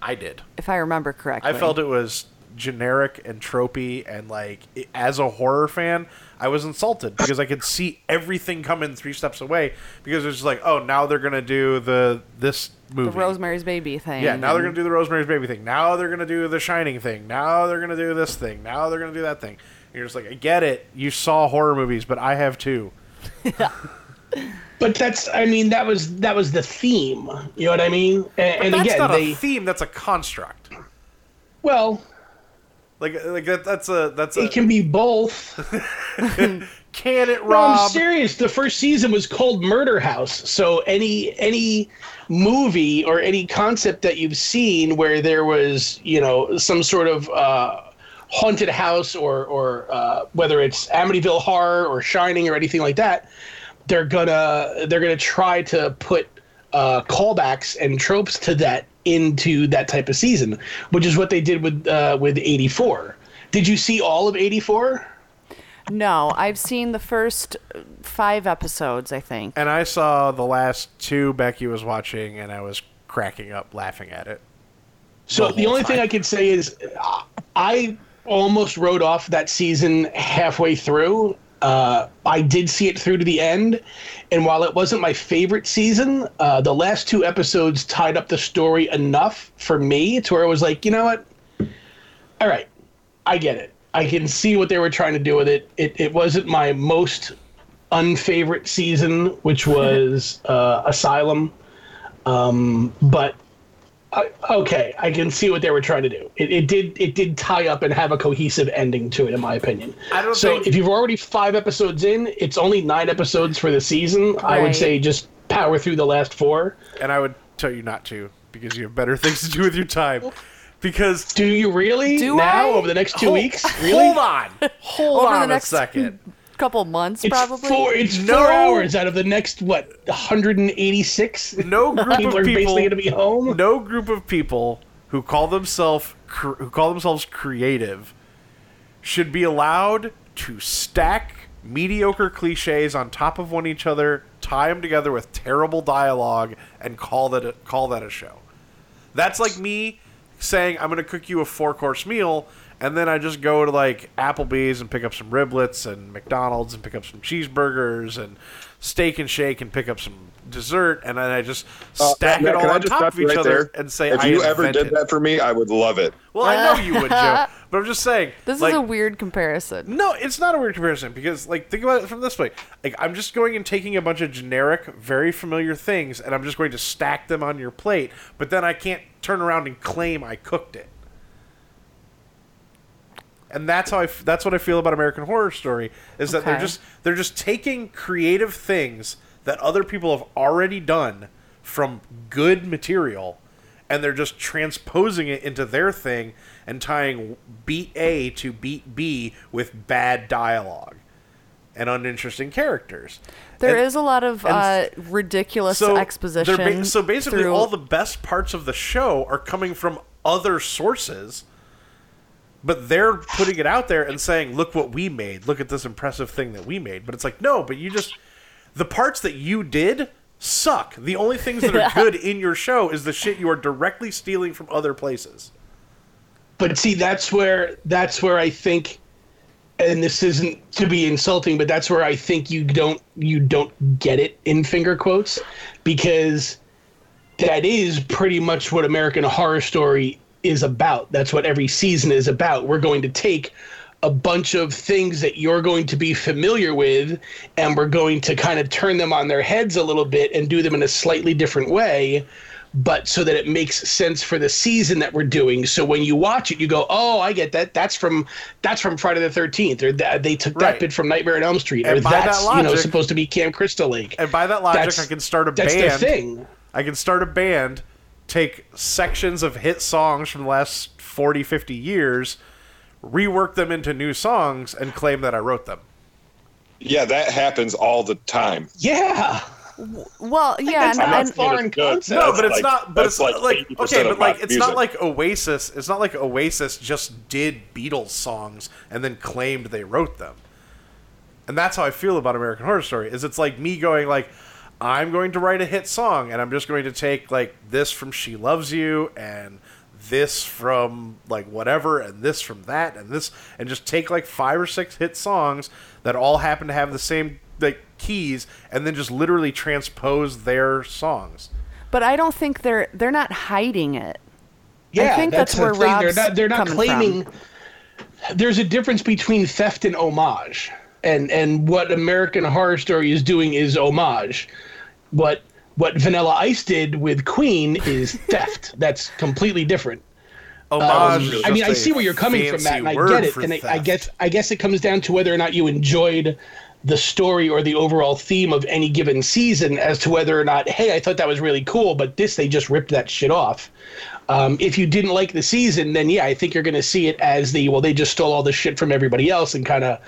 B: I did.
D: if I remember correctly.
B: I felt it was generic and tropey, and like i as a horror fan, I was insulted because I could see everything coming three steps away. Because it's just like, oh, now they're gonna do the this
D: the. Rosemary's Baby thing.
B: yeah, now they're gonna
D: mm-hmm.
B: do the Rosemary's Baby thing. Now they're gonna do the Shining thing. Now they're gonna do this thing. Now they're gonna do that thing. And you're just like, I get it. You saw horror movies, but I have too.
E: But that's I mean that was that was the theme. You know what I mean? And, and
B: That's
E: again,
B: not
E: they
B: a theme. That's a construct.
E: well,
B: Like, like that, that's a that's a
E: it can be both.
B: Can it,
E: No, I'm serious. The first season was called Murder House. So any any movie or any concept that you've seen where there was, you know, some sort of uh, haunted house or or uh, whether it's Amityville Horror or Shining or anything like that, they're gonna they're gonna try to put uh, callbacks and tropes to that into that type of season, which is what they did with uh, with '84. Did you see all of '84?
D: No, I've seen the first uh, five episodes. I think.
B: and I saw the last two Becky was watching, and I was cracking up laughing at it.
E: So
B: the
E: the,
B: whole
E: only thing. I can say is uh, I almost wrote off that season halfway through. Uh, I did see it through to the end, and while it wasn't my favorite season, uh, the last two episodes tied up the story enough for me to where it was like, you know what? All right, I get it. I can see what they were trying to do with it. It, it wasn't my most unfavorite season, which was uh, Asylum, um, but I- okay, I can see what they were trying to do. It, it did it did tie up and have a cohesive ending to it, in my opinion.
B: I don't
E: so
B: think-
E: if you've already five episodes in, it's only nine episodes for the season. I would say just power through the last four.
B: And I would tell you not to because you have better things to do with your time. Because
E: Do you really
D: Do
E: now
D: I?
E: over the next two
B: Hold-
E: weeks? Really?
B: Hold on, hold
D: Over the
B: on
D: next
B: a second.
D: couple months,
E: It's
D: probably.
E: four. It's
B: No.
E: four hours out of the next what 186.
B: No group
E: people
B: of
E: are
B: people.
E: basically going to be home.
B: no group of people who call themselves who call themselves creative should be allowed to stack mediocre cliches on top of one each other, tie them together with terrible dialogue, and call that a, call that a show. That's like me saying I'm going to cook you a four course meal, and then I just go to like Applebee's and pick up some riblets, and McDonald's and pick up some cheeseburgers, and Steak and Shake and pick up some dessert, and then I just uh, stack
C: Matt,
B: it all on top of each
C: right
B: other
C: there?
B: and say I
C: if
B: I
C: you ever
B: invented.
C: did that for me, I would love it.
B: Well, I know you would, Joe, but I'm just saying.
D: this
B: like,
D: is a weird comparison.
B: no, it's not a weird comparison because, like, think about it from this way. Like, I'm just going and taking a bunch of generic, very familiar things, and I'm just going to stack them on your plate. But then I can't turn around and claim I cooked it. And that's how I. F- that's what I feel about American Horror Story is that they're just they're just taking creative things that other people have already done from good material and they're just transposing it into their thing and tying beat A to beat B with bad dialogue and uninteresting characters.
D: There
B: And-
D: is a lot of uh, ridiculous
B: they're
D: exposition.
B: ba- so basically,
D: through-
B: all the best parts of the show are coming from other sources, but they're putting it out there and saying, "Look what we made! Look at this impressive thing that we made." But it's like, no, but you just the parts that you did suck. The only things that are good in your show is the shit you are directly stealing from other places.
E: But see, that's where that's where I think, and this isn't to be insulting, but that's where I think you don't you don't get it in finger quotes, because that is pretty much what American Horror Story is about. That's what every season is about. We're going to take a bunch of things that you're going to be familiar with, and we're going to kind of turn them on their heads a little bit and do them in a slightly different way but so that it makes sense for the season that we're doing. So when you watch it, you go, "Oh, I get that. That's from that's from Friday the Thirteenth, or that they took
B: Right.
E: that bit from Nightmare on Elm Street,
B: And
E: or
B: by that
E: that's you know
B: logic-
E: supposed to be Camp Crystal Lake."
B: And by that logic,
E: That's-
B: I can start a
E: That's their
B: band.
E: thing.
B: I can start a band, take sections of hit songs from the last 40, 50 years, rework them into new songs, and claim that I wrote them.
C: Yeah, that happens all the time.
E: Yeah,
D: well, yeah,
E: that's
D: and,
E: not
D: and
E: foreign
C: Good.
E: concept.
B: No, but it's
C: like-
B: not. But it's
C: like
B: like, okay, but like
C: pop
B: it's not like Oasis. It's not like Oasis just did Beatles songs and then claimed they wrote them. And that's how I feel about American Horror Story. Is it's like me going like, I'm going to write a hit song and I'm just going to take like this from She Loves You and this from like whatever and this from that and this and just take like five or six hit songs that all happen to have the same like keys and then just literally transpose their songs.
D: but I don't think they're they're not hiding it.
E: yeah,
D: think that's
E: the
D: where
E: thing.
D: Rob's
E: they're not. They're not
D: coming
E: claiming. There's a difference between theft and homage, and and what American Horror Story is doing is homage. What what Vanilla Ice did with Queen is theft. That's completely different.
B: Homage um, is
E: I mean, I see where you're coming from, Matt, and I get it. And I, I guess I guess it comes down to whether or not you enjoyed the story or the overall theme of any given season as to whether or not, hey, I thought that was really cool, but this they just ripped that shit off. Um, if you didn't like the season, then yeah, I think you're going to see it as the well, they just stole all the shit from everybody else and kind of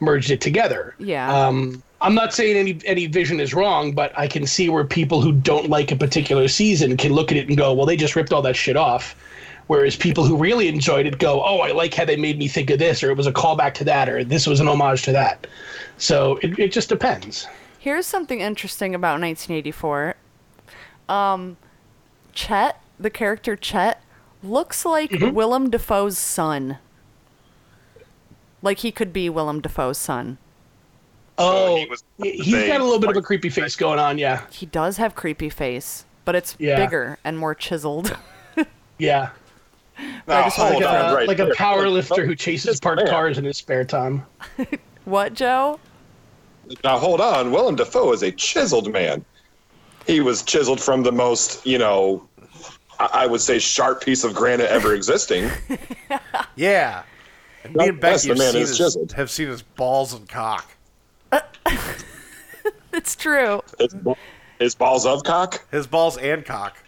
E: merged it together.
D: Yeah.
E: Um, I'm not saying any any vision is wrong, but I can see where people who don't like a particular season can look at it and go, well, they just ripped all that shit off. Whereas people who really enjoyed it go, oh, I like how they made me think of this, or it was a callback to that, or this was an homage to that. So it, it just depends.
D: Here's something interesting about 1984. Um, Chet, the character Chet, looks like
E: Mm-hmm.
D: Willem Dafoe's son. Like he could be Willem Dafoe's son.
E: Oh,
C: he was
E: he's got a little bit of a creepy face going on. Yeah,
D: He does have creepy face, but it's
E: Yeah.
D: bigger and more chiseled.
E: yeah,
C: Now,
D: just wanna
E: like
D: get
C: on,
E: a
C: right
E: like a power lifter who chases parked
C: man.
E: cars in his spare time.
D: what, Joe?
C: Now hold on, Willem Dafoe is a chiseled man. He was chiseled from the most, you know, I I would say sharp piece of granite ever existing.
B: Yeah. And me and Becky have
C: man
B: seen,
C: is
B: his, have seen his balls and cock.
D: It's true.
C: His, his balls of cock.
B: His balls and cock.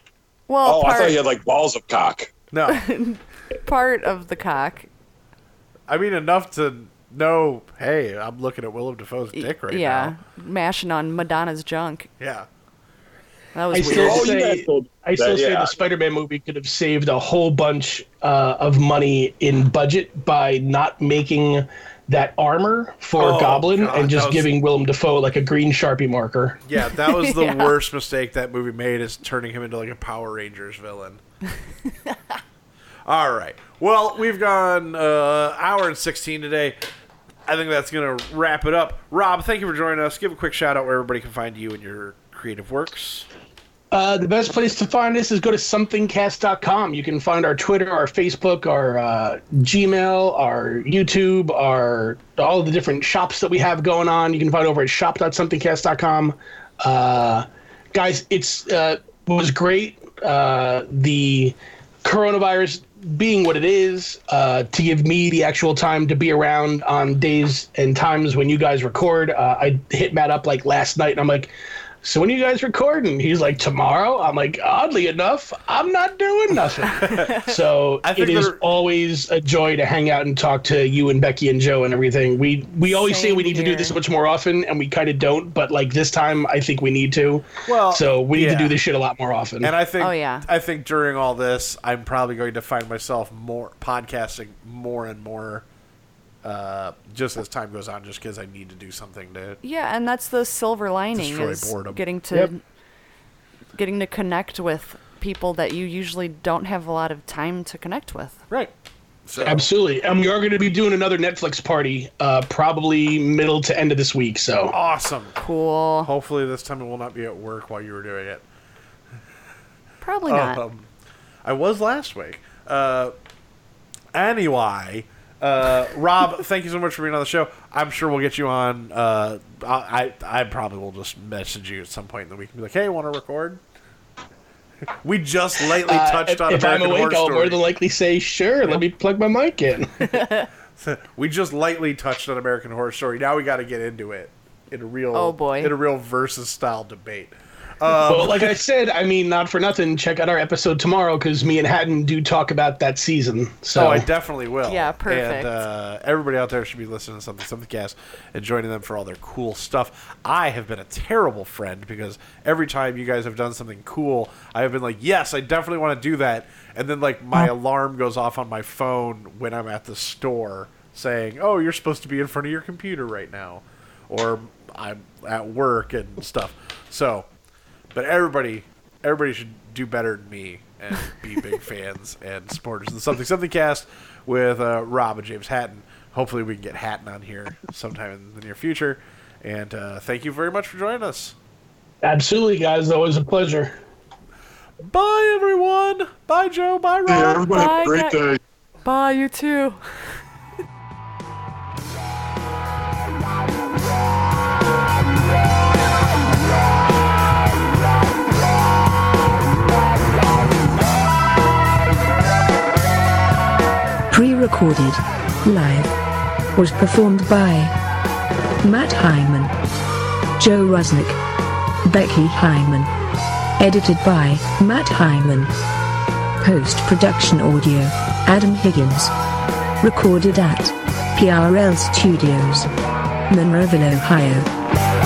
D: Well,
C: Oh, I thought he had like balls of cock.
B: No.
D: part of the cock.
B: I mean, enough to know, hey, I'm looking at Willem Dafoe's dick right
D: yeah,
B: now.
D: mashing on Madonna's junk.
B: Yeah.
D: That was
E: I
D: weird.
E: still
C: Oh,
E: say I still
C: that,
E: say
C: yeah.
E: the Spider-Man movie could have saved a whole bunch uh, of money in budget by not making that armor for
B: Oh,
E: Goblin
B: God,
E: and just
B: was-
E: giving Willem Dafoe like a green Sharpie marker.
B: Yeah, that was the
D: Yeah.
B: worst mistake that movie made is turning him into like a Power Rangers villain. All right. Well, we've gone uh, hour and 16 today. I think that's going to wrap it up. Rob, thank you for joining us. Give a quick shout out where everybody can find you and your creative works.
E: Uh, the best place to find us is go to somethingcast.com. You can find our Twitter, our Facebook, our uh, Gmail, our YouTube, our all the different shops that we have going on. You can find over at shop.somethingcast.com. Uh, guys, it's uh, was great. Uh, the coronavirus being what it is, uh, to give me the actual time to be around on days and times when you guys record. Uh, I hit Matt up like last night, and I'm like, "So when are you guys recording?" He's like, "Tomorrow." I'm like, "Oddly enough, I'm not doing nothing." so it is
B: they're-
E: always a joy to hang out and talk to you and Becky and Joe and everything. We we always say we need to do this much more often, and we kind of don't. But like this time, I think we need to.
B: Well,
E: so we need
B: yeah.
E: to do this shit a lot more often.
B: And I think
D: Oh, yeah.
B: I think during all this, I'm probably going to find myself more podcasting more and more uh, just as time goes on, just because I need to do something to.
D: Yeah, and that's the silver lining is
B: boredom.
D: getting to
E: Yep.
D: getting to connect with people that you usually don't have a lot of time to connect with.
B: Right. So
E: Absolutely. And we are going to be doing another Netflix party, uh, probably middle to end of this week. So
B: awesome.
D: Cool.
B: Hopefully, this time it will not be at work while you were doing it.
D: Probably not.
B: Um, I was last week. Uh, anyway, uh, Rob, thank you so much for being on the show. I'm sure we'll get you on. Uh, I, I I probably will just message you at some point in the week and be like, "Hey, want to record?" We just lightly
E: uh,
B: touched
E: if,
B: on
E: if I'm
B: American
E: awake,
B: Horror
E: I'll more
B: Story.
E: than likely say, sure, let me plug my mic in.
B: we just lightly touched on American Horror Story. Now we got to get into it in a real,
D: Oh, boy.
B: in a real versus style debate.
E: Well, like I said, I mean, not for nothing, check out our episode tomorrow because me and Hatton do talk about that season. So
B: Oh, I definitely will.
D: Yeah, perfect.
B: And uh, everybody out there should be listening to something, something cast, and joining them for all their cool stuff. I have been a terrible friend because every time you guys have done something cool, I have been like, yes, I definitely want to do that, and then like my alarm goes off on my phone when I'm at the store saying, oh, you're supposed to be in front of your computer right now, or I'm at work and stuff. So, but everybody, everybody should do better than me and be big fans and supporters of the something something cast with uh, Rob and James Hatton. Hopefully, we can get Hatton on here sometime in the near future. And uh, thank you very much for joining us.
E: absolutely, guys, always a pleasure.
B: Bye, everyone. Bye, Joe. Bye, Rob.
C: Yeah, everybody have
D: Bye,
C: a great
D: guys.
C: day.
D: Bye, you too.
A: Pre-recorded. Live. Was performed by Matt Hyman. Joe Rusnick. Becky Hyman. Edited by Matt Hyman. Post production audio Adam Higgins. Recorded at PRL Studios, Monroeville, Ohio.